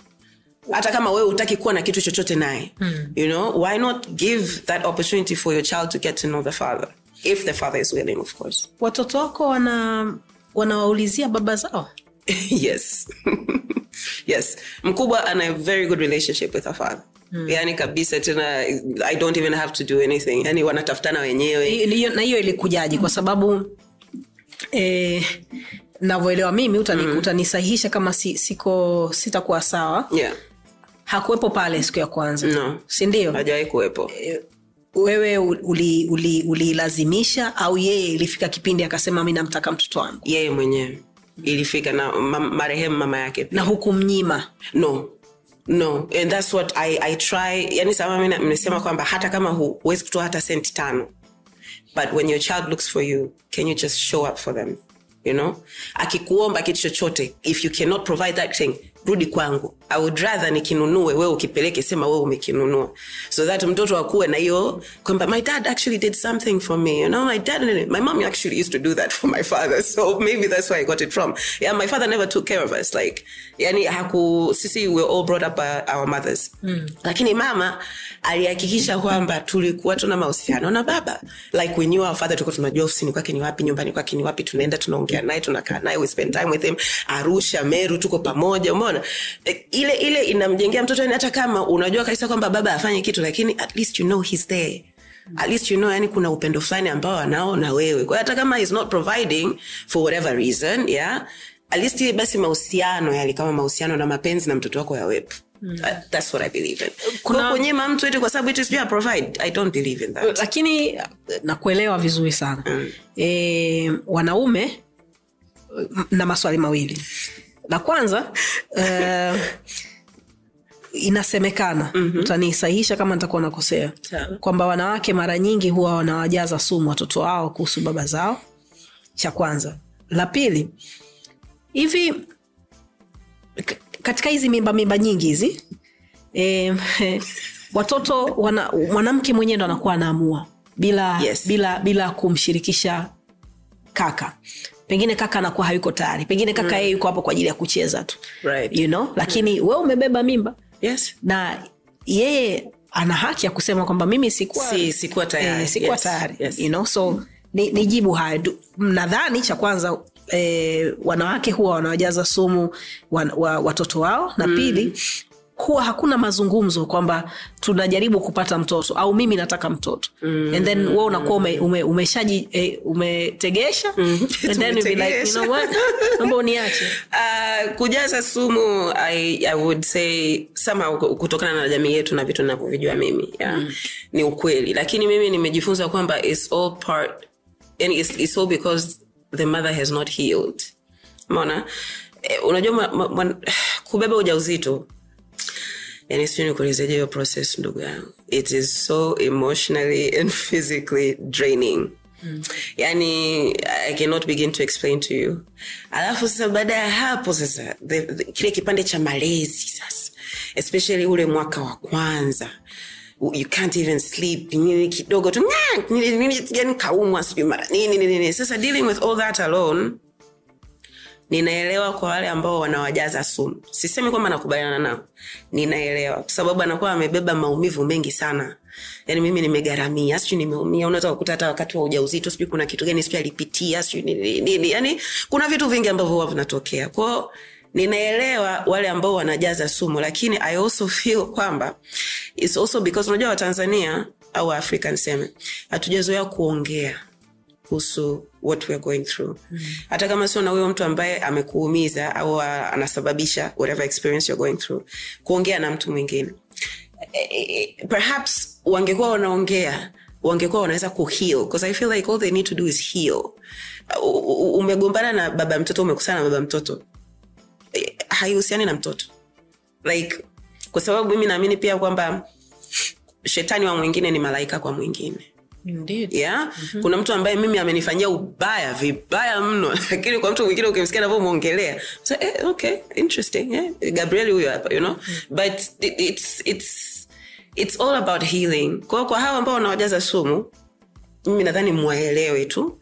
Speaker 3: hata kama wewe utaki kuwa na kitu chochote naye mm. you know why not give that opportunity for your child to get to know the father if the father is willing of course.
Speaker 2: Watoto wako wana wanawaulizia baba zao?
Speaker 3: Yes. Yes. Mkubwa ana a very good relationship with her father. Mm. yani kabisa tena i don't even have to do anything. Yani wanatafutana wenyewe.
Speaker 2: Na hiyo ilikujaji kwa sababu eh, navyoelewa mimi utani, mm. utanisahihisha kama si, siko sitakuwa sawa.
Speaker 3: Yeah
Speaker 2: hakuwepo pale siku ya kwanza.
Speaker 3: No.
Speaker 2: sindio?
Speaker 3: Hajawahi kuwepo.
Speaker 2: Wewe ulilazimisha uli, uli au yeye ilifika kipindi akasema mi namtaka mtoto wangu
Speaker 3: yeye mwenyewe. Ilifika na ma, marehemu mama yake pia.
Speaker 2: na hukumnyima?
Speaker 3: No. No. And that's what i, I try. Yani sama mnasema kwamba hata kama huwezi kutoa hata senti tano. But when your child looks for you can you just show up for them? You know? Akikuomba kitu chochote if you cannot provide that thing rudi kwangu. I would rather nikinunue wewe ukipeleke sema wewe umekinunua. So that mtoto akuwe na hiyo kwamba my dad actually did something for me you know my dad my mom actually used to do that for my father. So maybe that's where i got it from. Yeah my father never took care of us like yani haku sisi we all brought up by our mothers. Mm. lakini mama alihakikisha kwamba tulikuwa tuna mahusiano na baba. Like we knew our father tulikuwa tunajua ofisini kwake ni wapi nyumbani kwake ni wapi tunaenda tunaongea naye tunakaa naye we spend time with him. Arusha meru tuko pamoja umeona Eh, ile ile inamjengea mtoto yani hata kama unajua kabisa kwamba baba afanye kitu lakini at least you know he's there. At least you know yani kuna upendo fulani ambao anao na wewe. Kwa hata kama he's not providing for whatever reason yeah at least basi mahusiano yali kama mahusiano na mapenzi na mtoto wako yawepo. Mm. that's what i believe in.
Speaker 2: Kuna-
Speaker 3: kunyima mtu eti kwa sababu eti sijui provide i don't believe in that.
Speaker 2: Lakini nakuelewa vizuri sana. Mm. e, wanaume na maswali mawili la kwanza uh, inasemekana. Mm-hmm. utanisahihisha kama nitakuwa nakosea. Kwamba wanawake mara nyingi huwa wanawajaza sumu watoto wao kuhusu baba zao. Cha kwanza. La pili hivi katika hizi mimba mimba nyingi hizi e, watoto wana, mwanamke mwenyewe ndo anakuwa anaamua bila,
Speaker 3: Yes.
Speaker 2: bila, bila kumshirikisha kaka pengine kaka anakuwa hayuko tayari pengine kaka yeye yuko hapo kwa ajili ya kucheza tu
Speaker 3: Right.
Speaker 2: you know? lakini mm. we umebeba mimba
Speaker 3: yes
Speaker 2: na yeye ana haki ya kusema kwamba mimi sikuwa,
Speaker 3: Si- sikuwa tayari.
Speaker 2: eh, sikuwa
Speaker 3: Yes.
Speaker 2: tayari
Speaker 3: Yes.
Speaker 2: you know? so ni, ni jibu haya nadhani cha kwanza eh, wanawake huwa wanawajaza sumu wa, wa, watoto wao na mm. Huwa hakuna mazungumzo kwamba tunajaribu kupata mtoto au mimi nataka mtoto mm. and then we unakuwa ume, ume, umeshaji eh, umetegesha mm. and then be like, you know what naomba uniache
Speaker 3: Uh, kujaza sumu I, i would say somehow kutokana na jamii yetu na vitu navyovijua mimi yeah. mm. ni ukweli lakini mimi nimejifunza kwamba it's all part and it's, it's all because the mother has not healed mona eh, unajua ma, ma, ma, kubeba ujauzito yani sijui nikuelezeje hiyo process ndugu yangu. It is so emotionally and physically draining. Yani i cannot begin to explain to you. Alafu sasa baada ya hapo sasa the, the, kile kipande cha malezi sasa especially ule mwaka wa kwanza you can't even sleep nini kidogo tu "Nga, nini- nini, yani kaumwa sijui mara nini nini. Sasa dealing with all that alone ninaelewa kwa wale ambao wanawajaza sumu. Sisemi kwamba nakubaliana nao. Ninaelewa. Kwa sababu anakuwa amebeba maumivu mengi sana. Yani mimi nimegaramia, sijui nimeumia. Unaweza kukuta hata wakati wa ujauzito sijui kuna kitu gani sijui alipitia sijui nini. Yani kuna vitu vingi ambavyo huwa vinatokea. Kwao ninaelewa wale ambao wanajaza sumu lakini i also feel kwamba its also because unajua watanzania au waafrika niseme hatujazoea kuongea kuhusu what we are going through. Mm. hata kama sio na huyo mtu ambaye amekuumiza au anasababisha whatever experience you're going through kuongea na mtu mwingine. Eh, eh, perhaps wangekuwa wanaongea wangekuwa wanaweza kuheal because i feel like all they need to do is heal. Umegombana na baba mtoto umekusana na baba mtoto. Eh, haihusiani na mtoto. Like kwa sababu mimi naamini pia kwamba shetani wa mwingine ni malaika kwa mwingine
Speaker 2: Indeed.
Speaker 3: yeah? mm-hmm. kuna mtu ambaye mimi amenifanyia ubaya vibaya mno lakini kwa mtu mwingine ukimsikia navyomwongelea so, eh, okay interesting yeah? gabriel huyo hapa you know mm-hmm. but it, it's, it's, it's all about healing kwao kwa hawa ambao wanawajaza sumu mimi nadhani mwaelewe tu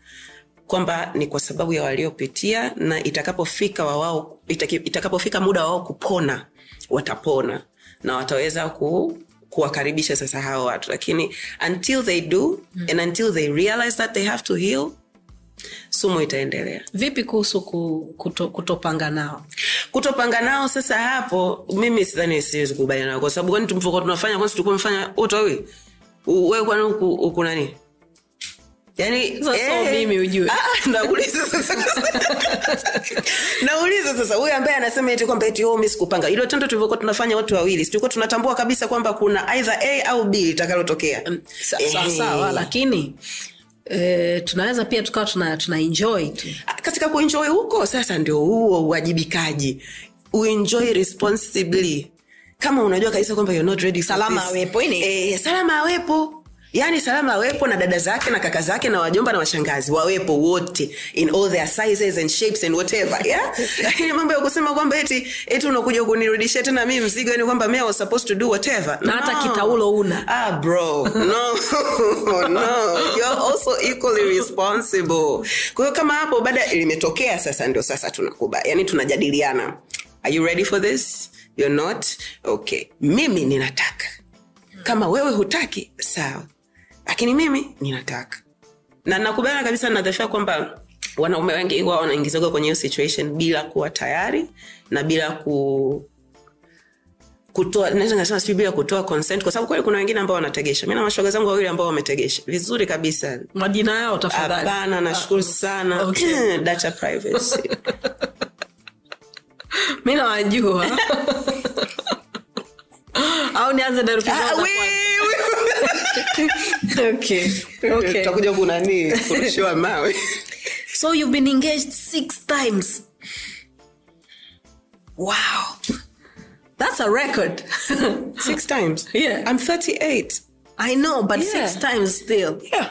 Speaker 3: kwamba ni kwa sababu ya waliopitia na itakapofika wawao itakapofika muda wao kupona watapona na wataweza ku kuwakaribisha sasa hao watu. Lakini until they do mm. and until they realize that they have to heal sumu itaendelea.
Speaker 2: Vipi kuhusu kuto, kutopanga nao?
Speaker 3: Kutopanga nao sasa hapo mimi sidhani siwezi kubaliana nao. Kwa sababu kwani tumvokuwa tunafanya kwansi tulikuwa mfanya wote wawili? Wewe kwani uku nani yani
Speaker 2: Sasa sio mimi ujue.
Speaker 3: Ah, nauliza sasa. Nauliza sasa huyu ambaye anasema eti kwamba eti oh, mi sikupanga. Ilo tendo tulivyokuwa tunafanya watu wawili tulikuwa tunatambua kabisa kwamba kuna either a au b litakalotokea.
Speaker 2: Sawa
Speaker 3: Eh.
Speaker 2: sawa lakini e, tunaweza pia tukawa tuna, tuna enjoy tu.
Speaker 3: Katika kuenjoy huko sasa ndio huo uwajibikaji. Uenjoy responsibly. Kama unajua kabisa kwamba you're not ready
Speaker 2: Salama awepo,
Speaker 3: eh, salama awepo yaani salama awepo na dada zake na kaka zake na wajomba na washangazi. Wawepo wote in all their sizes and shapes and whatever yeah? lakini mambo ya kusema kwamba eti eti unakuja kunirudishia tena mii mzigo yani kwamba me was supposed to do whatever.
Speaker 2: Na hata kitaulo una.
Speaker 3: ah bro. No. No. You're also equally responsible. Kwa hiyo kama hapo baada limetokea sasa ndio sasa tunakuba. Yani tunajadiliana. Are you ready for this? You're not? Okay. Mimi ninataka. Kama wewe hutaki sawa lakini mimi ninataka na nakubaliana kabisa nadhafia kwamba wanaume wengi huwa wanaingizaga kwenye hiyo situation bila kuwa tayari na bila ku kutoa naweza nikasema sijui bila kutoa consent kwa sababu kweli kuna wengine ambao wanategesha. Mi na mashoga zangu wawili ambao wametegesha. Vizuri kabisa.
Speaker 2: Majina yao tafadhali.
Speaker 3: Hapana nashukuru sana.
Speaker 2: okay.
Speaker 3: data privacy.
Speaker 2: Mi nawajua
Speaker 3: Ah,
Speaker 2: okay. okay.
Speaker 3: tutakuja kunanii kurushiwa mawe.
Speaker 2: So you've been engaged six times. Wow. That's a record.
Speaker 3: Six times?
Speaker 2: Yeah.
Speaker 3: i'm 38
Speaker 2: i know but
Speaker 3: Yeah.
Speaker 2: six times still.
Speaker 3: Yeah.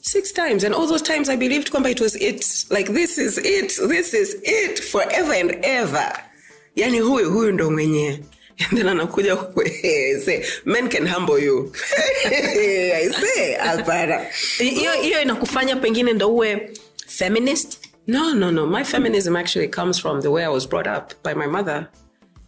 Speaker 3: Six times and all those times i believed kwamba it was it. Like this is it this is it forever and ever. Yani huyu huyu ndo mwenyewe and then anakuja say men can humble you. I say hapana.
Speaker 2: Hiyo hiyo inakufanya pengine ndo uwe feminist?
Speaker 3: No no no. My feminism actually comes from the way i was brought up by my mother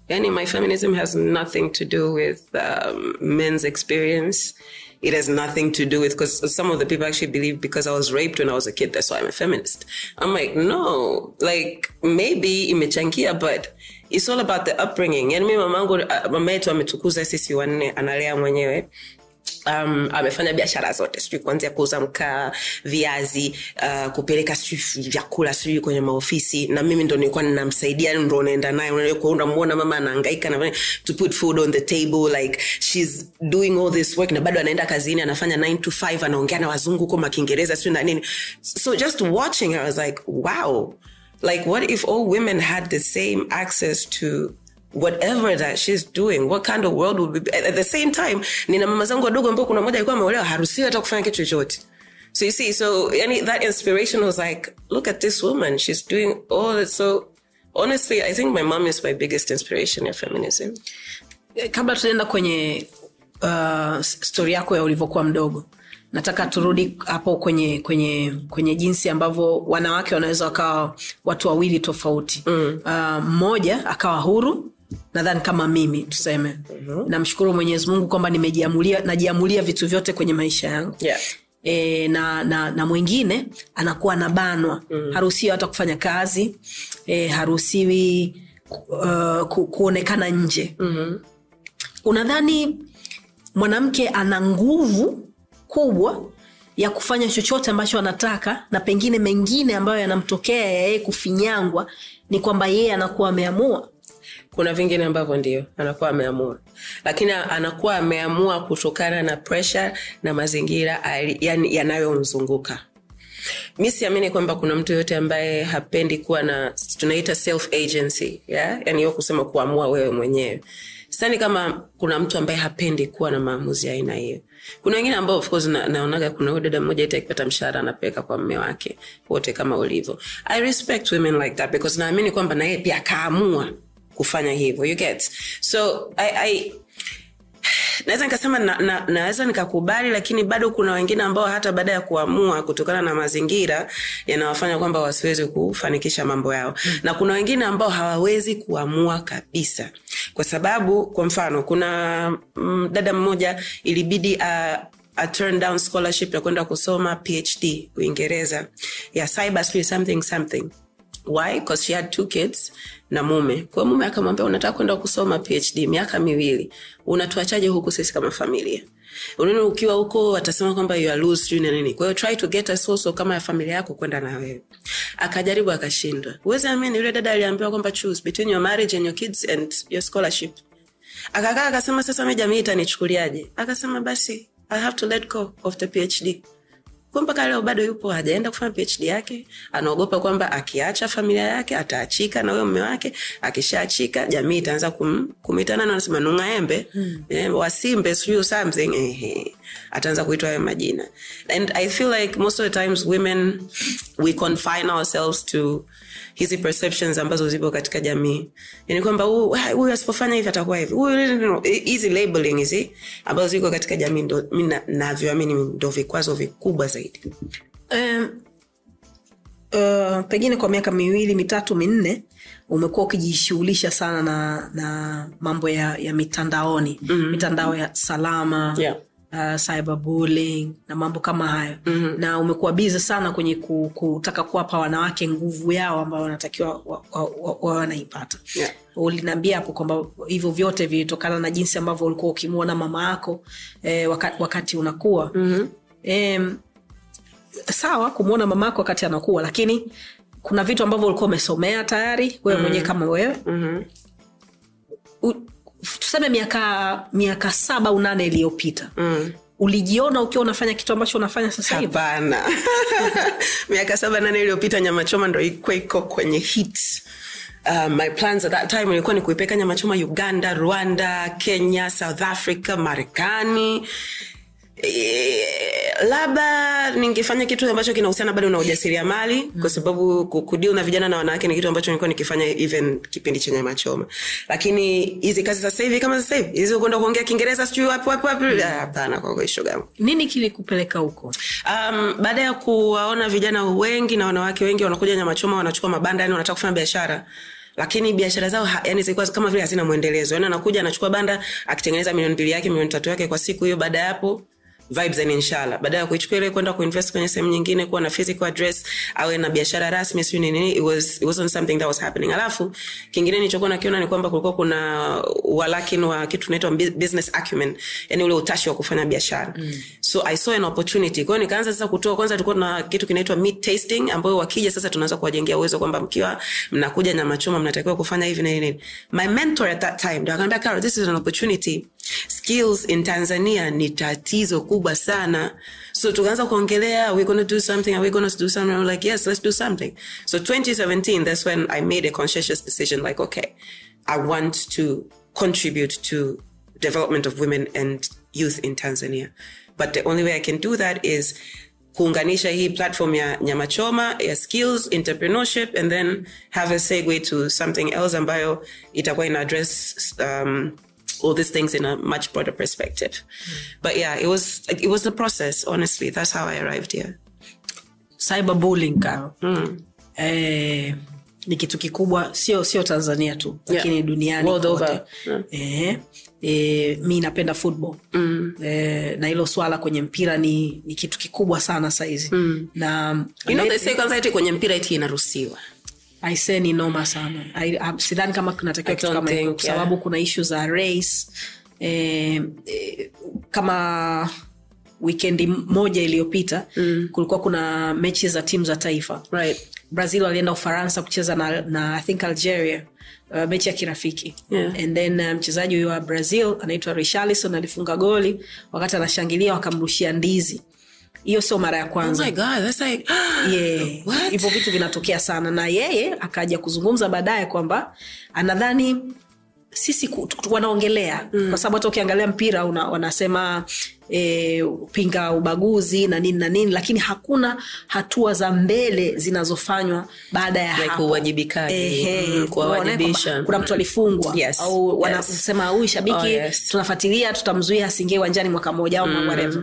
Speaker 3: yani my feminism has nothing to do with um, men's experience. It has nothing to do with because some of the people actually believe because i was raped when i was a kid that's why i'm a feminist. I'm like no like maybe imechangia but it's all about the upbringing. Yani mi mamangu uh, mama yetu ametukuza sisi wanne analea mwenyewe um, amefanya biashara zote sijui kuanzia kuuza mkaa viazi uh, kupeleka sijui vyakula sijui kwenye maofisi. Na mimi ndo nilikuwa ninamsaidia ndo unaenda naye. Unamwona mama anaangaika na to put food on the table like she's doing all this work na bado anaenda kazini anafanya 9 to 5 anaongea na wazungu huko makiingereza sijui na nini. So just watching i was like wow. Like what if all women had the same access to whatever that she's doing what kind of world will be at the same time nina mama zangu wadogo ambao kuna mmoja alikuwa ameolewa haruhusiwi hata kufanya kitu chochote. So you see so any that inspiration was like look at this woman she's doing all so honestly i think my mom is my biggest inspiration in feminism.
Speaker 2: Eh, kabla tunaenda kwenye uh, stori yako ya ulivyokuwa mdogo nataka turudi hapo kwenye kwenye kwenye jinsi ambavyo wanawake wanaweza wakawa watu wawili tofauti. Mm. uh, mmoja akawa huru nadhani kama mimi tuseme. Mm-hmm. namshukuru mwenyezi mungu kwamba nimejiamulia najiamulia vitu vyote kwenye maisha yangu.
Speaker 3: Yeah.
Speaker 2: E, na, na, na mwingine anakuwa anabanwa. Mm. haruhusiwi hata kufanya kazi. E, haruhusiwi uh, ku, kuonekana nje.
Speaker 3: Mm-hmm.
Speaker 2: unadhani mwanamke ana nguvu kubwa ya kufanya chochote ambacho anataka na pengine mengine ambayo yanamtokea ya yeye kufinyangwa ni kwamba yeye anakuwa ameamua
Speaker 3: kuna vingine ambavyo ndio anakuwa ameamua. Lakini anakuwa ameamua kutokana na presha na mazingira ali- yani yanayomzunguka. Mi siamini kwamba kuna mtu yoyote ambaye hapendi kuwa na tunaita self agency yeah? yani hiyo kusema kuamua wewe mwenyewe. Sani kama kuna mtu ambaye hapendi kuwa na maamuzi aina hiyo. Kuna wengine ambao of course na, naonaga kuna huyu dada mmoja ita akipata mshahara anapeleka kwa mme wake wote kama ulivyo. I respect women like that because naamini kwamba na pia akaamua kufanya hivyo. You get? So I, I, naweza nikasema na, na, nikakubali lakini bado kuna wengine ambao hata baada ya kuamua kutokana na mazingira yanawafanya kwamba wasiwezi kufanikisha mambo yao. Mm. na kuna wengine ambao hawawezi kuamua kabisa. Kwa sababu kwa mfano kuna mm, dada mmoja ilibidi uh, a turn down scholarship ya kwenda kusoma phd uingereza. Ya cyber something something. Why? Because she had two kids na mume. Kwa mume akamwambia unataka kwenda kusoma phd miaka miwili. Unatuachaje huku sisi kama familia? Unaona ukiwa huko watasema kwamba you are loose sijui na nini. Kwa hiyo try to get a source kama ya familia yako kwenda na wewe. Akajaribu akashindwa. Uwezi amini yule dada aliambiwa kwamba choose between your marriage and your kids and your scholarship. Akakaa akasema sasa mimi jamii itanichukuliaje? Akasema basi i have to let go of the phd kwa mpaka leo bado yupo hajaenda kufanya phd yake. Anaogopa kwamba akiacha familia yake ataachika na huyo mume wake. Akishaachika jamii itaanza kum, kumitana na anasema nungaembe hmm. eh, wasimbe sijui something eh, ataanza kuitwa hayo majina. And i feel like most of the times women we confine ourselves to hizi perceptions ambazo zipo katika jamii. Yani kwamba huyu asipofanya hivi atakuwa hivi. Hizi labeling hizi ambazo ziko katika jamii ndo mi navyoamini ndo vikwazo vikubwa zaidi.
Speaker 2: Um, uh, pengine kwa miaka miwili mitatu minne umekuwa ukijishughulisha sana na na mambo ya, ya mitandaoni. Mm-hmm. mitandao ya salama.
Speaker 3: Yeah.
Speaker 2: Uh, cyberbullying na mambo kama hayo mm-hmm. na umekuwa bizi sana kwenye kutaka kuwapa wanawake nguvu yao ambayo wanatakiwa wa, wa, wa, wa wanaipata
Speaker 3: Yeah.
Speaker 2: uliniambia hapo kwamba hivyo vyote vilitokana na jinsi ambavyo ulikuwa ukimwona mama yako eh, wakati, wakati unakuwa mm-hmm. eh, sawa kumwona mamako wakati anakuwa lakini kuna vitu ambavyo ulikuwa umesomea tayari wewe mwenyewe kama wewe
Speaker 3: mm-hmm.
Speaker 2: Tuseme miaka miaka saba au nane iliyopita.
Speaker 3: Mm.
Speaker 2: ulijiona ukiwa unafanya kitu ambacho unafanya sasa hivi?
Speaker 3: Hapana. Miaka saba nane iliyopita nyama choma ndo ilikuwa iko kwenye hit. Uh, my plans at that time ilikuwa ni kuipeka nyama choma uganda rwanda kenya south africa marekani Eh, labda ningefanya kitu ambacho kinahusiana bado na ujasiriamali mm. kwa sababu ku- kudeal na vijana na wanawake ni kitu ambacho nilikuwa nikifanya even kipindi chenye machoma. Lakini hizi kazi sasa hivi kama sasa hivi kwenda kuongea kiingereza sijui wapi wapi wapi ah, hapana kwa kweli shoga yangu.
Speaker 2: Nini kilikupeleka huko?
Speaker 3: Um, baada ya kuwaona vijana wengi na wanawake wengi wanakuja nyamachoma wanachukua mabanda yani wanataka kufanya biashara. Lakini biashara zao ha, yani zilikuwa kama vile hazina mwendelezo. Yani anakuja anachukua banda akitengeneza milioni mbili yake milioni tatu yake kwa siku hiyo baada ya hapo vibes and inshallah. Baada ya kuichukua ile kwenda kuinvest kwenye sehemu nyingine kuwa na physical address awe na biashara rasmi sio nini nini, it was it wasn't something that was happening. Alafu kingine nilichokuwa nakiona ni kwamba kulikuwa kuna walakin wa kitu tunaitwa business acumen yani ule utashi wa kufanya biashara. Mm. so i saw an opportunity. Kwa hiyo nikaanza sasa kutoa kwanza tulikuwa na kitu kinaitwa meat tasting ambayo wakija sasa tunaanza kuwajengea uwezo kwamba mkiwa mnakuja nyama choma mnatakiwa kufanya hivi na nini my mentor at that time ndio akaniambia Carol this is an opportunity. Skills in tanzania ni tatizo kubwa sana. So tukaanza kuongelea are we going to do something? Are we going to do something? I'm like yes let's do something. So 2017 that's when i made a conscientious decision like okay i want to contribute to development of women and youth in tanzania. But the only way i can do that is kuunganisha hii platform ya nyama choma ya skills entrepreneurship and then have a segue to something else ambayo itakuwa ina address um, all these things in a much broader perspective. But yeah it was it was the process honestly. That's how i arrived here.
Speaker 2: Cyberbullying Karo. Eh, ni kitu kikubwa. Sio sio tanzania tu lakini
Speaker 3: Yeah.
Speaker 2: duniani kote.
Speaker 3: yeah.
Speaker 2: Eh, eh, mi napenda football. Eh, na hilo swala kwenye mpira ni, ni kitu kikubwa sana saizi. Na
Speaker 3: you know they say kwanza eti kwenye mpira eti inaruhusiwa
Speaker 2: aise ni noma sana. I- I- sidhani kama kunatakiwa kitu kama hivyo kwa sababu kuna ishu za race eh, eh, kama wikendi moja iliyopita mm. kulikuwa kuna mechi za timu za taifa.
Speaker 3: Right.
Speaker 2: Brazil walienda ufaransa kucheza na, na i think algeria uh, mechi ya kirafiki.
Speaker 3: Yeah.
Speaker 2: and then uh, mchezaji huyo wa brazil anaitwa richarlison alifunga goli wakati anashangilia wakamrushia ndizi hiyo sio mara ya
Speaker 3: oh
Speaker 2: kwanza
Speaker 3: my god that's like
Speaker 2: Yeah.
Speaker 3: What?
Speaker 2: hivyo vitu vinatokea sana na yeye akaja kuzungumza baadaye kwamba anadhani sisi wanaongelea mm. kwa sababu hata ukiangalia mpira una, wanasema e, pinga ubaguzi na nini na nini lakini hakuna hatua za mbele zinazofanywa baada ya
Speaker 3: Like uwajibikaji, kuwawajibisha.
Speaker 2: kuna mtu alifungwa
Speaker 3: Yes,
Speaker 2: au
Speaker 3: yes.
Speaker 2: huyu shabiki
Speaker 3: Oh, yes.
Speaker 2: tunafuatilia tutamzuia asiingie uwanjani mwaka mmoja au mm, whatever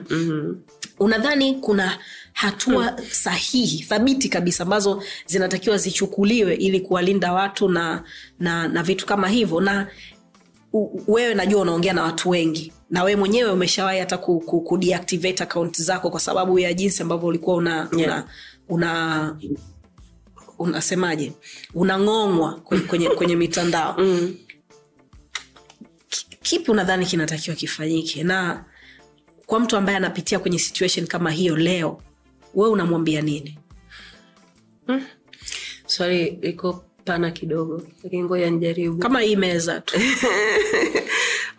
Speaker 2: unadhani kuna hatua hmm. sahihi thabiti kabisa ambazo zinatakiwa zichukuliwe ili kuwalinda watu na, na, na vitu kama hivyo na u, wewe najua unaongea na watu wengi na wewe mwenyewe umeshawahi hata ku, ku, ku deactivate account zako kwa sababu ya jinsi ambavyo ulikuwa una,
Speaker 3: Yeah.
Speaker 2: una, una unasemaje unang'ongwa kwenye, kwenye, kwenye mitandao mm. kipi unadhani kinatakiwa kifanyike na kwa mtu ambaye anapitia kwenye situation kama hiyo leo wewe unamwambia nini?
Speaker 3: Swali liko pana kidogo lakini ngoja nijaribu.
Speaker 2: Kama hii meza tu.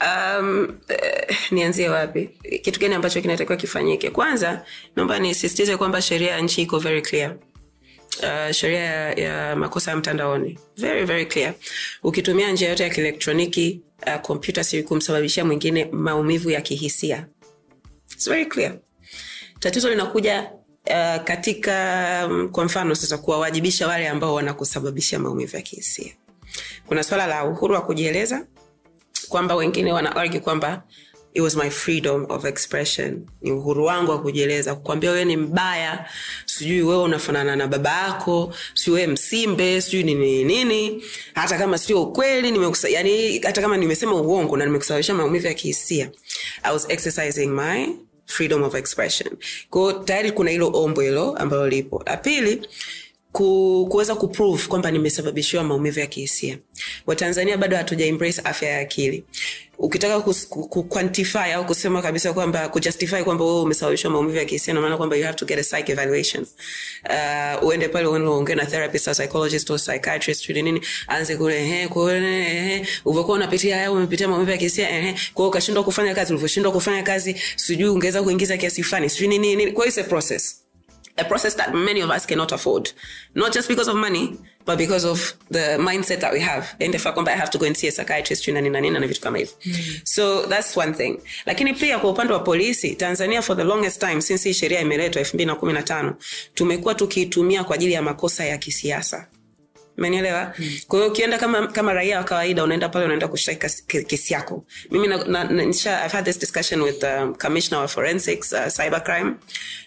Speaker 3: Um, eh, nianzie wapi? Kitu gani ambacho kinatakiwa kifanyike? Kwanza naomba nisisitize kwamba sheria ya nchi iko very clear. Uh, sheria ya, ya makosa ya mtandaoni. Very very clear. Ukitumia njia yote ya kielektroniki uh, kompyuta si kumsababishia mwingine maumivu ya kihisia. It's very clear. Tatizo linakuja uh, katika um, kwa mfano sasa kuwawajibisha wale ambao wanakusababisha maumivu ya kihisia. Kuna swala la uhuru wa kujieleza kwamba wengine wana argue kwamba it was my freedom of expression. Ni uhuru wangu wa kujieleza kukwambia wewe ni mbaya sijui wewe unafanana na baba yako sijui wewe msimbe sijui nini nini. Hata kama sio ukweli nimekusa, yani hata kama nimesema uongo na nimekusababisha maumivu ya kihisia i was exercising my freedom of expression. Kwao tayari kuna hilo ombo hilo ambalo lipo. La pili ku, kuweza kuprove kwamba nimesababishiwa maumivu ya kihisia. Watanzania bado hatuja embrace afya ya akili. Ukitaka kus- ku- ku quantify au kusema kabisa kwamba kujustify kwamba wewe umesababishwa maumivu ya kihisia namaana kwamba you have to get a psych evaluation. Uh, uende pale uongee na therapist au psychologist au psychiatrist ili nini aanze kule ehe kule ehe unapitia haya umepitia maumivu ya kihisia ehe. Kwa ukashindwa kufanya kazi ulivyoshindwa kufanya kazi sijui ungeweza kuingiza kiasi fulani sijui nini nini. Kwa hiyo a process a process that many of us cannot afford. Not just because of money but because of the mindset that we have. And the fact kwamba i have to go and see a psychiatrist na nini so that's one thing. Lakini pia kwa upande wa polisi tanzania for the longest time since hii sheria imeletwa elfu mbili na kumi na tano tumekuwa tukiitumia kwa ajili ya makosa ya kisiasa umenielewa? Kwa hiyo ukienda kama, kama raia wa kawaida unaenda pale unaenda kushtaki kesi yako. Mimi na, na, na, nisha, I've had this discussion with um, wa forensics uh, cybercrime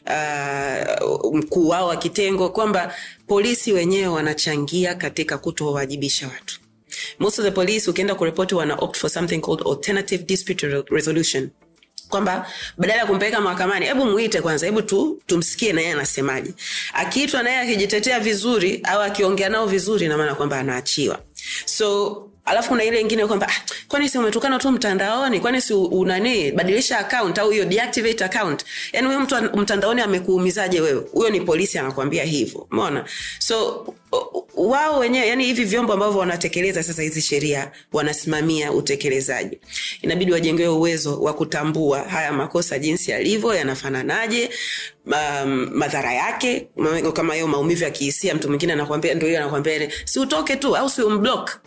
Speaker 3: uh, mkuu wao wa kitengo kwamba polisi wenyewe wanachangia katika kutowajibisha watu. Most of the police ukienda kuripoti wana opt for something called alternative dispute resolution kwamba badala ya kumpeleka mahakamani hebu muite kwanza hebu tu tumsikie naye anasemaje. Akiitwa naye akijitetea vizuri au akiongea nao vizuri namaana kwamba anaachiwa. So alafu kuna ile ingine kwamba ah, kwani si umetukana tu mtandaoni? Kwani si unani badilisha account au hiyo deactivate account? Yani huyo mtu mtandaoni amekuumizaje wewe? Huyo ni polisi anakuambia hivyo umeona? So wao wenyewe yani hivi vyombo ambavyo wanatekeleza sasa hizi sheria wanasimamia utekelezaji. Inabidi wajengewe uwezo wa kutambua haya makosa jinsi yalivyo yanafananaje um, madhara yake. Kama hiyo maumivu ya kihisia mtu mwingine anakwambia ndio anakwambia si utoke tu au si umblock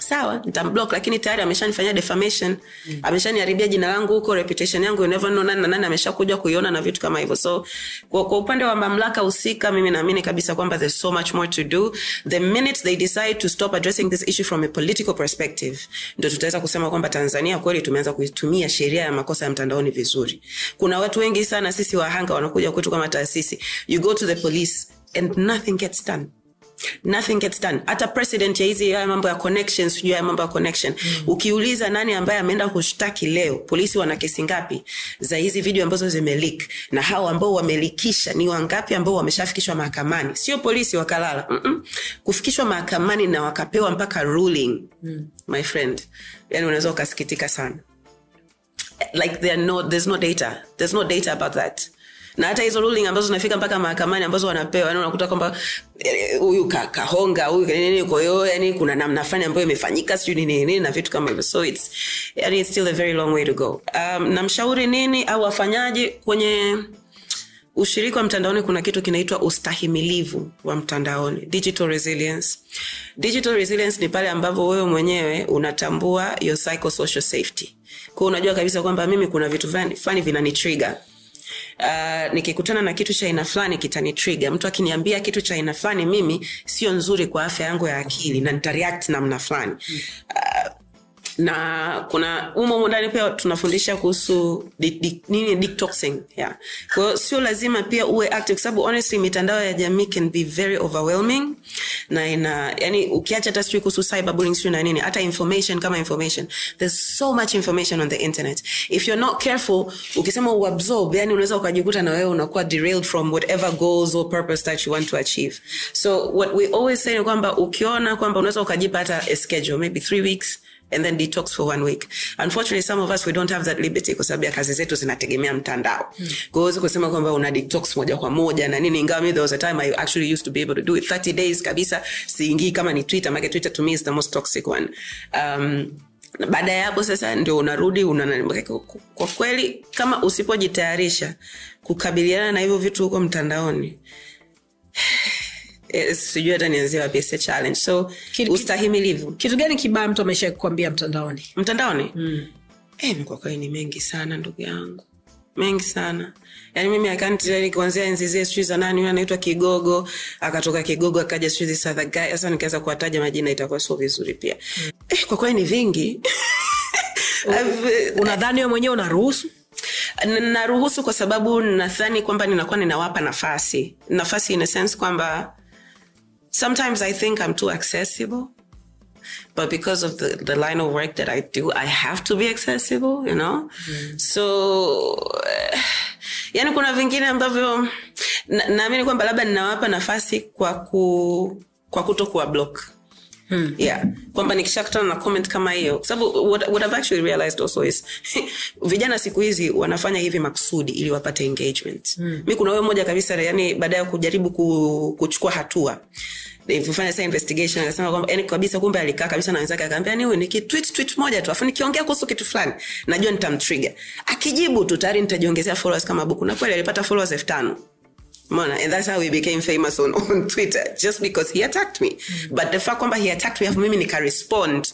Speaker 3: sawa nitamblock lakini tayari ameshanifanyia defamation. Mm. ameshaniharibia jina langu huko reputation yangu you never know nani na nani ameshakuja kuiona na vitu kama hivyo. So kwa, kwa upande wa mamlaka husika mimi naamini kabisa kwamba there's so much more to do. The minute they decide to stop addressing this issue from a political perspective ndo tutaweza kusema kwamba tanzania kweli tumeanza kuitumia sheria ya makosa ya mtandaoni vizuri. Kuna watu wengi sana sisi wahanga wanakuja kwetu kama taasisi. You go to the police and nothing gets done nothing gets done. Hata president ya hizi haya mambo ya connections sijui haya mambo ya connection. Mm. ukiuliza nani ambaye ameenda kushtaki leo polisi wana kesi ngapi? Za hizi video ambazo zimelik na hao ambao wamelikisha ni wangapi ambao wameshafikishwa mahakamani? Sio polisi wakalala Mm-mm. kufikishwa mahakamani na wakapewa mpaka ruling mm. my friend. Yani unaweza ukasikitika sana. Like there no, there's no data. There's no data about that na hata hizo ruling ambazo zinafika mpaka mahakamani ambazo wanapewa yani unakuta kwamba eh, huyu ka, kahonga huyu nini kwa yani kuna namna fulani ambayo imefanyika sijui nini nini na vitu kama hivyo. So it's yani it's still a very long way to go. Um, namshauri nini au afanyaje? Kwenye ushiriki wa mtandaoni kuna kitu kinaitwa ustahimilivu wa mtandaoni digital resilience. Digital resilience ni pale ambavyo wewe mwenyewe unatambua your psychosocial safety. Kwao unajua kabisa kwamba mimi kuna vitu fulani vinanitrigger Uh, nikikutana na kitu cha aina fulani kitanitriga mtu akiniambia kitu cha aina fulani mimi sio nzuri kwa afya yangu ya akili na nitareact namna fulani. Uh, na kuna umo ndani pia tunafundisha kuhusu di, di, nini detoxing yeah. kwa hiyo sio lazima pia uwe active kwa sababu honestly mitandao ya jamii can be very overwhelming na ina yani ukiacha hata sijui kuhusu cyberbullying sijui na nini hata information kama information. There's so much information on the internet. If you're not careful ukisema uabsorb yani unaweza ukajikuta na wewe unakuwa derailed from whatever goals or purpose that you want to achieve. So what we always say ni kwamba ukiona kwamba unaweza ukajipa hata a schedule maybe three weeks and then detox for one week. Unfortunately some of us we don't have that liberty kwa sababu ya kazi zetu zinategemea mtandao. Mm. kwa hiyo kusema kwamba una detox moja kwa moja na nini ingawa mi there was a time i actually used to be able to do it. 30 days kabisa siingii kama ni twitter maana twitter to me is the most toxic one. Um, baada ya hapo sasa ndio unarudi una, kwa kweli kama usipojitayarisha kukabiliana na hivyo vitu huko mtandaoni eh, sijui hata nianzie wapi se challenge. So
Speaker 2: Kitu-
Speaker 3: ustahimilivu.
Speaker 2: kitu gani kibaya mtu amesha kuambia mtandaoni?
Speaker 3: Mtandaoni? Mm. eh, kwa kweli ni mengi sana ndugu yangu. Mengi sana. Yaani mimi akanti kuanzia enzi zile sijui za nani huyo anaitwa kigogo akatoka kigogo akaja sijui this other guy. Sasa nikiweza kuwataja majina itakuwa sio vizuri pia. Mm. eh, kwa kweli ni vingi.
Speaker 2: Unadhani we mwenyewe unaruhusu?
Speaker 3: naruhusu kwa sababu nadhani kwamba ninakuwa ninawapa nafasi. Nafasi in a sense kwamba sometimes i think i'm too accessible but because of the, the line of work that i do i have to be accessible you know mm. so uh, yani kuna vingine ambavyo na- naamini kwamba labda ninawapa nafasi kwa ku kwa kuto kuwa block Hmm. yeah. Kwamba nikishakutana na comment kama hiyo kwa sababu what, what I've actually realized also is vijana siku hizi wanafanya hivi makusudi ili wapate engagement. Hmm. mi kuna huyo mmoja kabisa yani baada ya kujaribu ku, kuchukua hatua nilivyofanya sasa investigation akasema kwamba yani kabisa kumbe alikaa kabisa na wenzake akaambia niwe nikitweet tweet moja tu afu nikiongea kuhusu kitu fulani najua nitamtrigger. Akijibu tu tayari nitajiongezea followers kama buku. Na kweli alipata followers elfu tano Mona, and that's how he became famous on, on Twitter, just because he attacked me. Mm. But the fact kwamba he attacked me, afu mimi nika respond,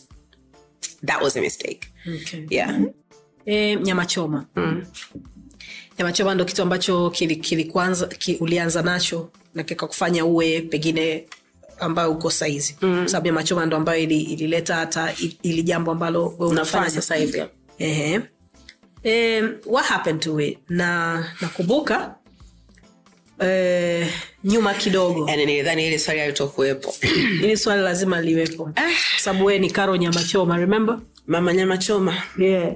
Speaker 3: that was a mistake.
Speaker 2: okay.
Speaker 3: Yeah.
Speaker 2: e, nyama choma
Speaker 3: Mm.
Speaker 2: nyama choma ndo kitu ambacho kili, kili ki, ulianza nacho na kikakufanya uwe pengine ambayo uko saizi mm. sababu nyama choma ndo ambayo ili- ilileta hata ili jambo ambalo we
Speaker 3: Unafanya sasa hivi.
Speaker 2: Ehe. Um, what happened to it na nakumbuka eh, nyuma kidogo
Speaker 3: Yani nilidhani swali halitokuwepo.
Speaker 2: ili swali lazima liwepo kwa sababu wee ni karo nyama choma remember
Speaker 3: Mama nyama choma.
Speaker 2: yeah.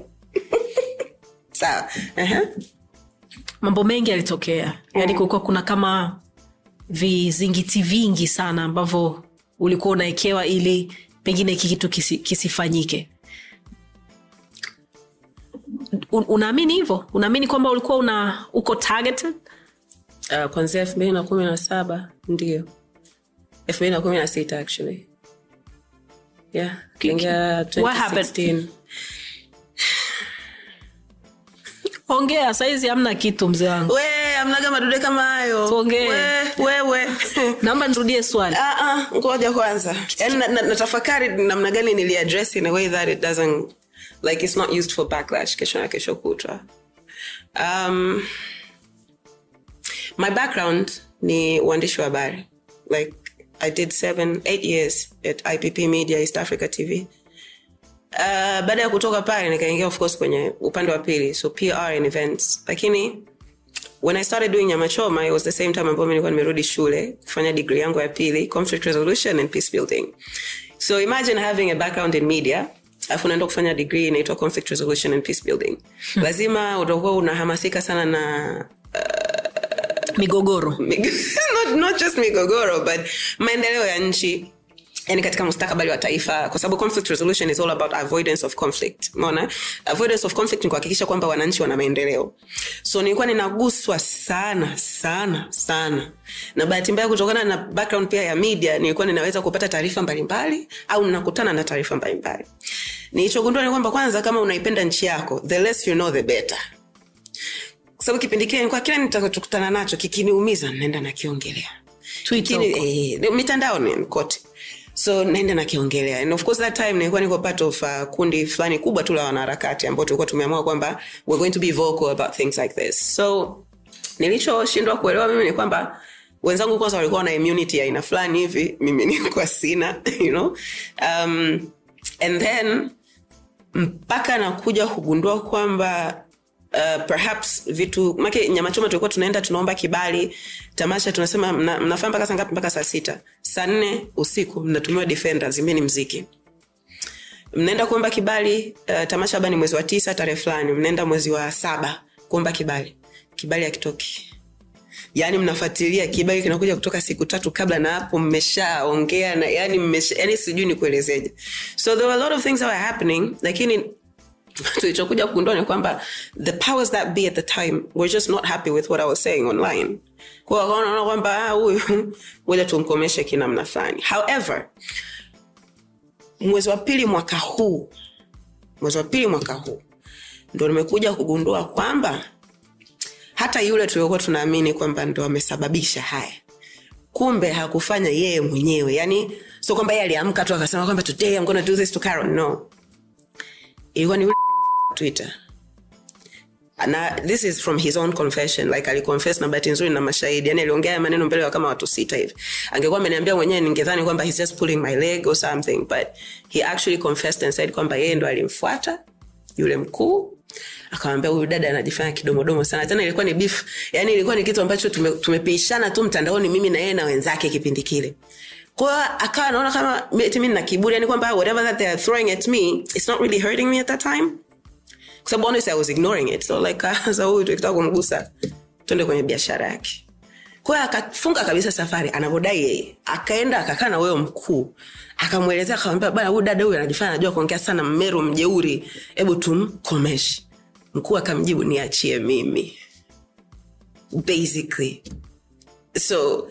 Speaker 3: Sawa. Uh-huh.
Speaker 2: mambo mengi yalitokea yaani kulikuwa kuna kama vizingiti vingi sana ambavyo ulikuwa unaekewa ili pengine hiki kitu kisi, kisifanyike Un- unaamini hivyo unaamini kwamba ulikuwa una uko targeted
Speaker 3: uh, kwanzia elfu mbili na kumi na saba ndio. Elfu mbili na kumi na sita actually. Yeah kiingia 2016
Speaker 2: ongea saizi hamna kitu mzee wangu.
Speaker 3: Amnaga madude kama hayo. Wewe
Speaker 2: naomba nirudie swali.
Speaker 3: Uh-uh, ngoja kwanza. Yani na- na- namna gani niliaddress in a way that it doesn't like it's not used for backlash kesho na kesho kutwa. Um, my background ni uandishi wa habari. Like i did seven eight years at ipp media east africa tv Uh, baada ya kutoka pale nikaingia of course kwenye upande wa pili so pr and events. Lakini when i started doing nyamachoma it was the same time ambayo nilikuwa nimerudi shule kufanya degree yangu ya pili conflict resolution and peace building. So imagine having a background in media alafu unaenda kufanya degree inaitwa conflict resolution and peace building. Lazima utakuwa unahamasika sana na
Speaker 2: migogoro.
Speaker 3: Not, not just migogoro but maendeleo ya nchi. Yani katika mustakabali wa taifa kwa sababu conflict resolution is all about avoidance of conflict. Umeona? Avoidance of conflict ni kuhakikisha kwamba wananchi wana maendeleo. So nilikuwa ninaguswa sana sana sana. Na bahati mbaya kutokana na background pia ya media nilikuwa ninaweza kupata taarifa mbalimbali au ninakutana na taarifa mbalimbali. Nilichogundua ni kwamba kwanza kama unaipenda nchi yako the less you know the better kwa sababu kipindi kile nilikuwa kila nitakachokutana nacho kikiniumiza naenda nakiongelea. Eh, mitandaoni kote. So naenda nakiongelea. And of course that time nilikuwa niko part of uh, kundi fulani kubwa tu la wanaharakati ambao tulikuwa tumeamua kwamba we're going to be vocal about things like this. So nilichoshindwa kuelewa mimi ni kwamba wenzangu kwanza walikuwa na immunity ya aina fulani hivi mimi nilikuwa sina you know. Um, and then mpaka nakuja kugundua kwamba uh, perhaps vitu make nyamachoma tulikuwa tunaenda tunaomba kibali tamasha tunasema mna, mnafanya mpaka saa ngapi? Mpaka saa sita. Saa nne usiku mnatumiwa defenders imbeni mziki. Mnaenda kuomba kibali uh, tamasha labda ni mwezi wa tisa tarehe fulani mnaenda mwezi wa saba kuomba kibali. Kibali hakitoki. Yaani mnafuatilia kibali kinakuja kutoka siku tatu kabla na hapo mmeshaongea yani mmesha, yani sijui nikuelezeje. So there were a lot of things that were happening lakini tulichokuja kugundua ni kwamba the powers that be at the time were just not happy with what i was saying online. Kwa wakaona kwamba ah, huyu ngoja tumkomeshe kinamna fulani. However mwezi wa pili mwaka huu mwezi wa pili mwaka huu ndo nimekuja kugundua kwamba hata yule tuliokuwa tunaamini kwamba ndo amesababisha haya kumbe hakufanya yeye mwenyewe. Yani sio kwamba yeye aliamka tu akasema kwamba today I'm gonna do this to Carol. No ilikuwa ni twitter. Na this is from his own confession. Like aliconfess na bahati nzuri na mashahidi. Yani aliongea maneno mbele wa kama watu sita hivi. Angekuwa ameniambia mwenyewe ningedhani kwamba he's just pulling my leg or something but he actually confessed and said kwamba yeye ndo alimfuata yule mkuu. Akamwambia huyu dada anajifanya kidomodomo sana. Tena ilikuwa ni beef. Yani ilikuwa ni kitu ambacho tume, tumepishana tu mtandaoni mimi na yeye na wenzake kipindi kile kwa akawa anaona kama eti mi kiburi yani kwamba whatever that they are throwing at me it's not really hurting me at that time. Kwa sababu honestly i was ignoring it. So like sasa huyu tukitaka kumgusa twende kwenye biashara yake. Kwa akafunga kabisa safari anavyodai yeye. Akaenda akakaa na wewe mkuu. Akamwelezea akamwambia bana huyu dada huyu anajifanya anajua kuongea sana mmeru mjeuri. Hebu tumkomeshe. Mkuu akamjibu niachie mimi. Basically. So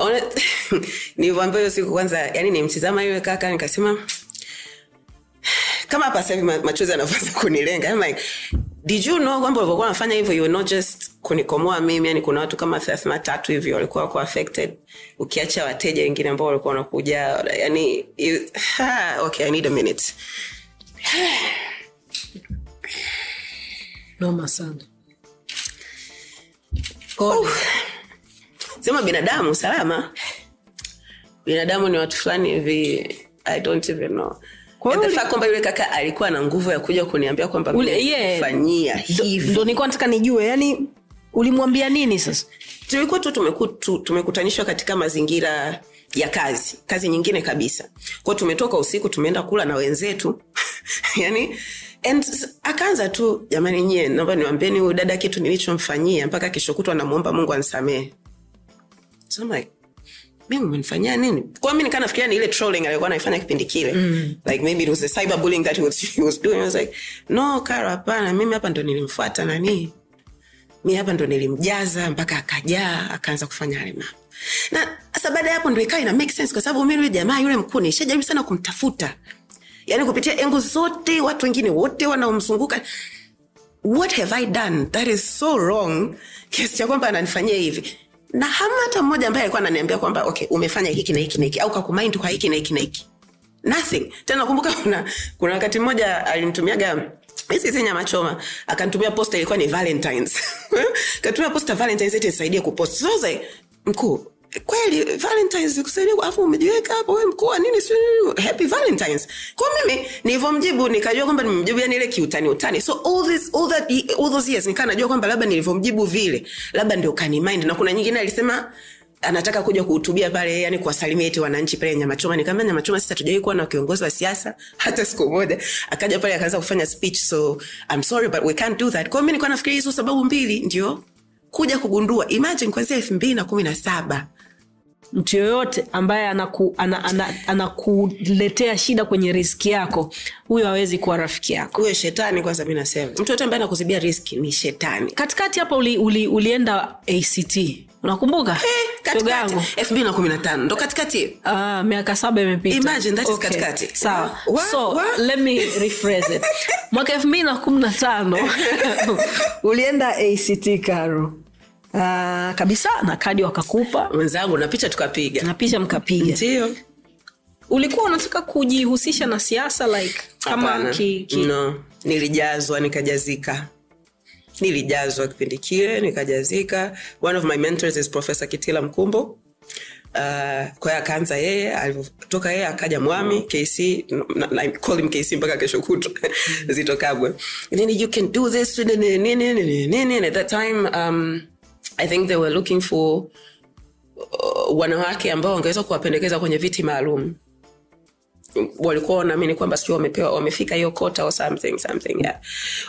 Speaker 3: nilivyoambia hiyo siku kwanza yani nimtizama yule kaka nikasema kama hapa sahivi machozi yanavyoanza kunilenga. I'm like did you know kwamba ulivyokuwa unafanya hivyo you not just kunikomoa mimi yani kuna watu kama thelathini na tatu hivyo walikuwa wako affected ukiacha wateja wengine ambao walikuwa wanakuja yani you, ha, okay i need a minute.
Speaker 2: Noma sana
Speaker 3: sema binadamu salama. Binadamu ni watu fulani hivi i don't even know. Kwamba yule kaka alikuwa na nguvu ya kuja kuniambia kwamba
Speaker 2: Ule- yeah.
Speaker 3: hivi
Speaker 2: ndo nilikuwa nataka nijue yani ulimwambia nini sasa?
Speaker 3: Tulikuwa tu tumeku, tu, tumekutanishwa katika mazingira ya kazi kazi nyingine kabisa. Kwao tumetoka usiku tumeenda kula na wenzetu. Yani and akaanza tu jamani nyie naomba niwambieni huyu dada kitu nilichomfanyia mpaka kesho kutwa namwomba mungu ansamehe so I'm like, mimi umenifanyia nini? Kwa mi nikaa nafikiria ni ile trolling aliyokuwa anaifanya kipindi kile. Mm. like maybe it was the cyber bullying that he was, he was doing. I was like no karo hapana. Mimi hapa ndo nilimfuata nani. mi hapa ndo nilimjaza mpaka akajaa akaanza kufanya yale mambo. Na sasa baada ya hapo ndo ikawa ina make sense kwa sababu mi yule jamaa yule mkuu nishajaribu sana kumtafuta. Yaani kupitia engo zote watu wengine wote wanaomzunguka. What have i done? That is so wrong. Kiasi cha kwamba ananifanyia hivi na hamna hata mmoja ambaye alikuwa ananiambia kwamba okay umefanya hiki na hiki na hiki au kakumind kwa hiki na hiki na hiki. Nothing. Tena nakumbuka kuna kuna wakati mmoja alimtumiaga hizi nyama choma akanitumia posta ilikuwa ni valentines. Katumia posta valentines eti nisaidie kupost. So mkuu kweli valentines kusaidia alafu umejiweka hapo we mkuu nini si happy valentines. Kwa mimi nilivyomjibu nikajua kwamba nimemjibu yani ile kiutani utani. So all this all that all those years nikaa najua kwamba labda nilivyomjibu vile labda ndio kanimind na kuna nyingine alisema anataka kuja kuhutubia pale yani kuwasalimia eti wananchi pale nyamachoma. Nikaambia nyamachoma sisi hatujawai kuwa na kiongozi wa siasa hata siku moja. Akaja pale akaanza kufanya speech so I'm sorry but we can't do that. Kwa hiyo mi nilikuwa nafikiria hizo sababu mbili ndio kuja kugundua. Imagine kwanzia elfu mbili na kumi na saba
Speaker 2: mtu yoyote ambaye anakuletea ana, ana, shida kwenye riski yako huyo hawezi kuwa rafiki yako.
Speaker 3: Huyo shetani kwanza mi nasema. Mtu yote ambaye anakuzibia riski ni shetani.
Speaker 2: Katikati hapa uli, uli, ulienda act unakumbuka? Shoga
Speaker 3: elfu mbili na kumi na tano. Ndo katikati.
Speaker 2: Ah, miaka saba imepita.
Speaker 3: Imagine, that is katikati.
Speaker 2: sawa. So let me rephrase it. Mwaka elfu mbili na kumi na tano ulienda act karo Ah, kabisa na kadi wakakupa
Speaker 3: mwenzangu na picha tukapiga
Speaker 2: na picha mkapiga
Speaker 3: ndio
Speaker 2: ulikuwa unataka kujihusisha na siasa like kama ki, ki,
Speaker 3: no nilijazwa nikajazika nilijazwa kipindi kile nikajazika one of my mentors is professor kitila mkumbo Uh, kwa hiyo akaanza yeye alivyotoka yeye akaja mwami kc na- na- call him kc mpaka kesho kutwa zitokabwe nini you can do this nini nini nini at that time um, i think they were looking for uh, wanawake ambao wangeweza kuwapendekeza kwenye viti maalum walikuwa wanaamini kwamba sijui wamepewa wamefika hiyo kota or something something yeah.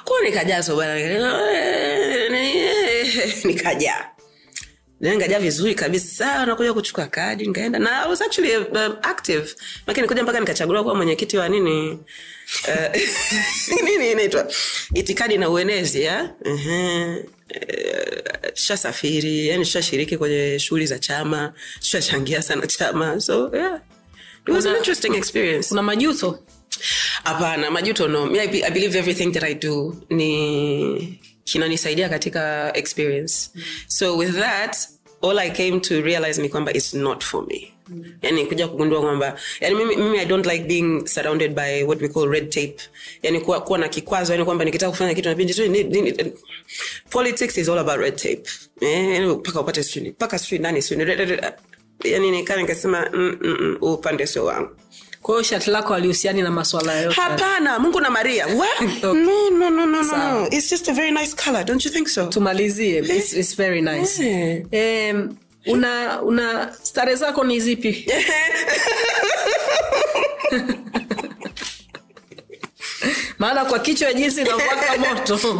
Speaker 3: kwao nikajazwa bwana nikajaa Na nikajaa vizuri kabisa. Nakuja kuchukua kadi nikaenda. Na I was actually uh, active. Lakini nikuja mpaka nikachaguliwa kuwa mwenyekiti wa nini? Uh, nini inaitwa? Itikadi na uenezi ya? Uh-huh. Uh, shasafiri yani shashiriki kwenye shughuli za chama shachangia sana chama. So yeah. It was an interesting experience.
Speaker 2: kuna majuto?
Speaker 3: Hapana majuto no. Me, I, i believe everything that i do ni kinanisaidia katika experience. So with that all i came to realize ni kwamba its not for me. Yani kuja kugundua kwamba yani mimi, i don't like being surrounded by what we call red tape. Yani kuwa, kuwa na kikwazo yani kwamba nikitaka kufanya kitu ni- politics is all about red tape. Eh, mpaka upate sijui mpaka sijui nani sijui yani nikaa nikasema mm, mm, mm, upande sio wangu
Speaker 2: kwa hiyo shati lako alihusiani na maswala yote.
Speaker 3: Hapana mungu na maria. What? no, no, no, no, no, no. It's just a very nice color. Don't you think so?
Speaker 2: Tumalizie. It's, it's very nice.
Speaker 3: Eh.
Speaker 2: um, una una stare zako ni zipi? Maana kwa kichwa jinsi inavyowaka moto.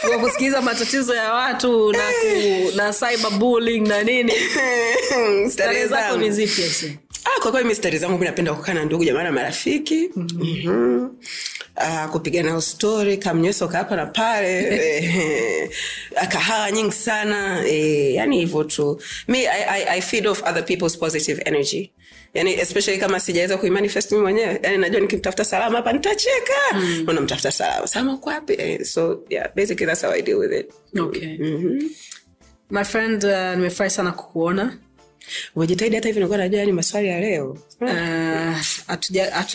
Speaker 2: Kwa kusikiliza matatizo ya watu na, ku, na cyberbullying na nini.
Speaker 3: Stare
Speaker 2: stare zako ni zipi
Speaker 3: Ah, kwa kweli mi stari zangu mi napenda kukaa na ndugu jamaa na marafiki. Mhm. Ah, kupiga nao stori kamnyweso kahapa na pale. Eh, kahawa nyingi sana. Eh, yani hivyo tu. Mi I, I, I feed off other people's positive energy. Yani especially kama sijaweza kuimanifest mi mwenyewe. Yani najua nikimtafuta salama hapa nitacheka. Mm. unamtafuta salama? Salama kwapi eh, so yeah basically that's how i deal with it.
Speaker 2: Okay. my friend uh, nimefurahi sana kukuona
Speaker 3: umejitahidi hata hivi nilikuwa najua yani maswali ya leo.
Speaker 2: Uh,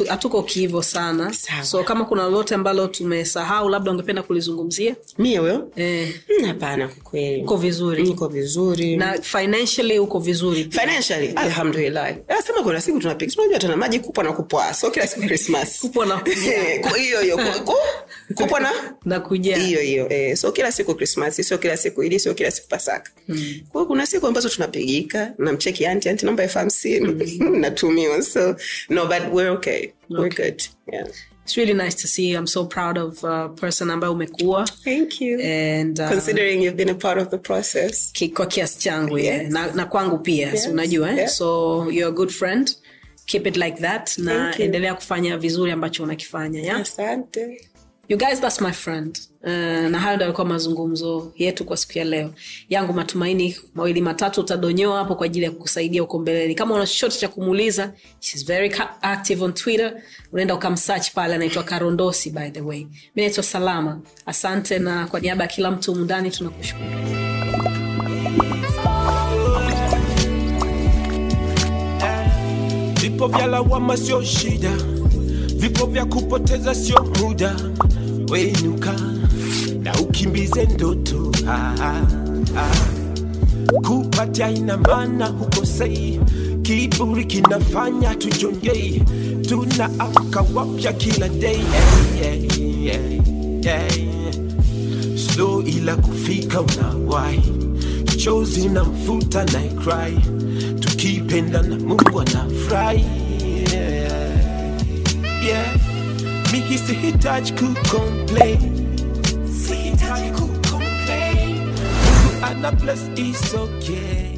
Speaker 2: hatuko kiivo sana.
Speaker 3: Sawa.
Speaker 2: so kama kuna lolote ambalo tumesahau labda ungependa kulizungumzia?
Speaker 3: Mie huyo
Speaker 2: eh,
Speaker 3: Mm, hapana kweli.
Speaker 2: Uko vizuri?
Speaker 3: Niko vizuri.
Speaker 2: Na financially uko vizuri
Speaker 3: financially alhamdulillah. Nasema kuna siku tunapiga tunajua tuna maji kupwa na kupwa so kila siku christmas.
Speaker 2: Kupwa na
Speaker 3: hiyo hiyo ku- kupwa na
Speaker 2: na kuja.
Speaker 3: hiyo hiyo. Eh, so kila siku christmas sio kila siku ili sio kila siku pasaka. Kwa kuna siku ambazo tunapigika namcheki anti anti namba elfu hamsini. Natumiwa so no but we're okay we're good yeah
Speaker 2: it's really nice to see you. i'm so proud of uh, person ambayo umekuwa
Speaker 3: Thank you.
Speaker 2: and uh,
Speaker 3: Considering you've been a part of the process.
Speaker 2: ki- kwa kiasi changu
Speaker 3: Yes.
Speaker 2: yeah. na, na kwangu pia
Speaker 3: Yes.
Speaker 2: unajua eh?
Speaker 3: Yeah.
Speaker 2: so you're a good friend keep it like that na
Speaker 3: you.
Speaker 2: endelea kufanya vizuri ambacho unakifanya yeah?
Speaker 3: Asante.
Speaker 2: You guys that's my friend. Uh, na hayo ndo alikuwa mazungumzo yetu kwa siku ya leo. Yangu matumaini mawili matatu utadonyoa hapo kwa ajili ya kukusaidia huko mbeleni. Kama una chochote cha kumuuliza shes very active on twitter. Unaenda ukamsearch pale anaitwa karondosi by the way. Mi naitwa salama. Asante na kwa niaba ya kila mtu humu ndani tunakushukuru.
Speaker 4: Vipo vya lawama sio shida vipo vya kupoteza sio muda. Wenuka na ukimbize ndoto. Ah, ah, ah. kupatia hukosei kiburi kinafanya tujongei tunaamka wapya kila day. Hey, hey, hey, hey. slow ila kufika unawai chozi na mfuta na cry. Tukipenda na mungu anafurahi. Yeah. mimi sihitaji kucomplain sihitaji kucomplain mungu ana bless is okay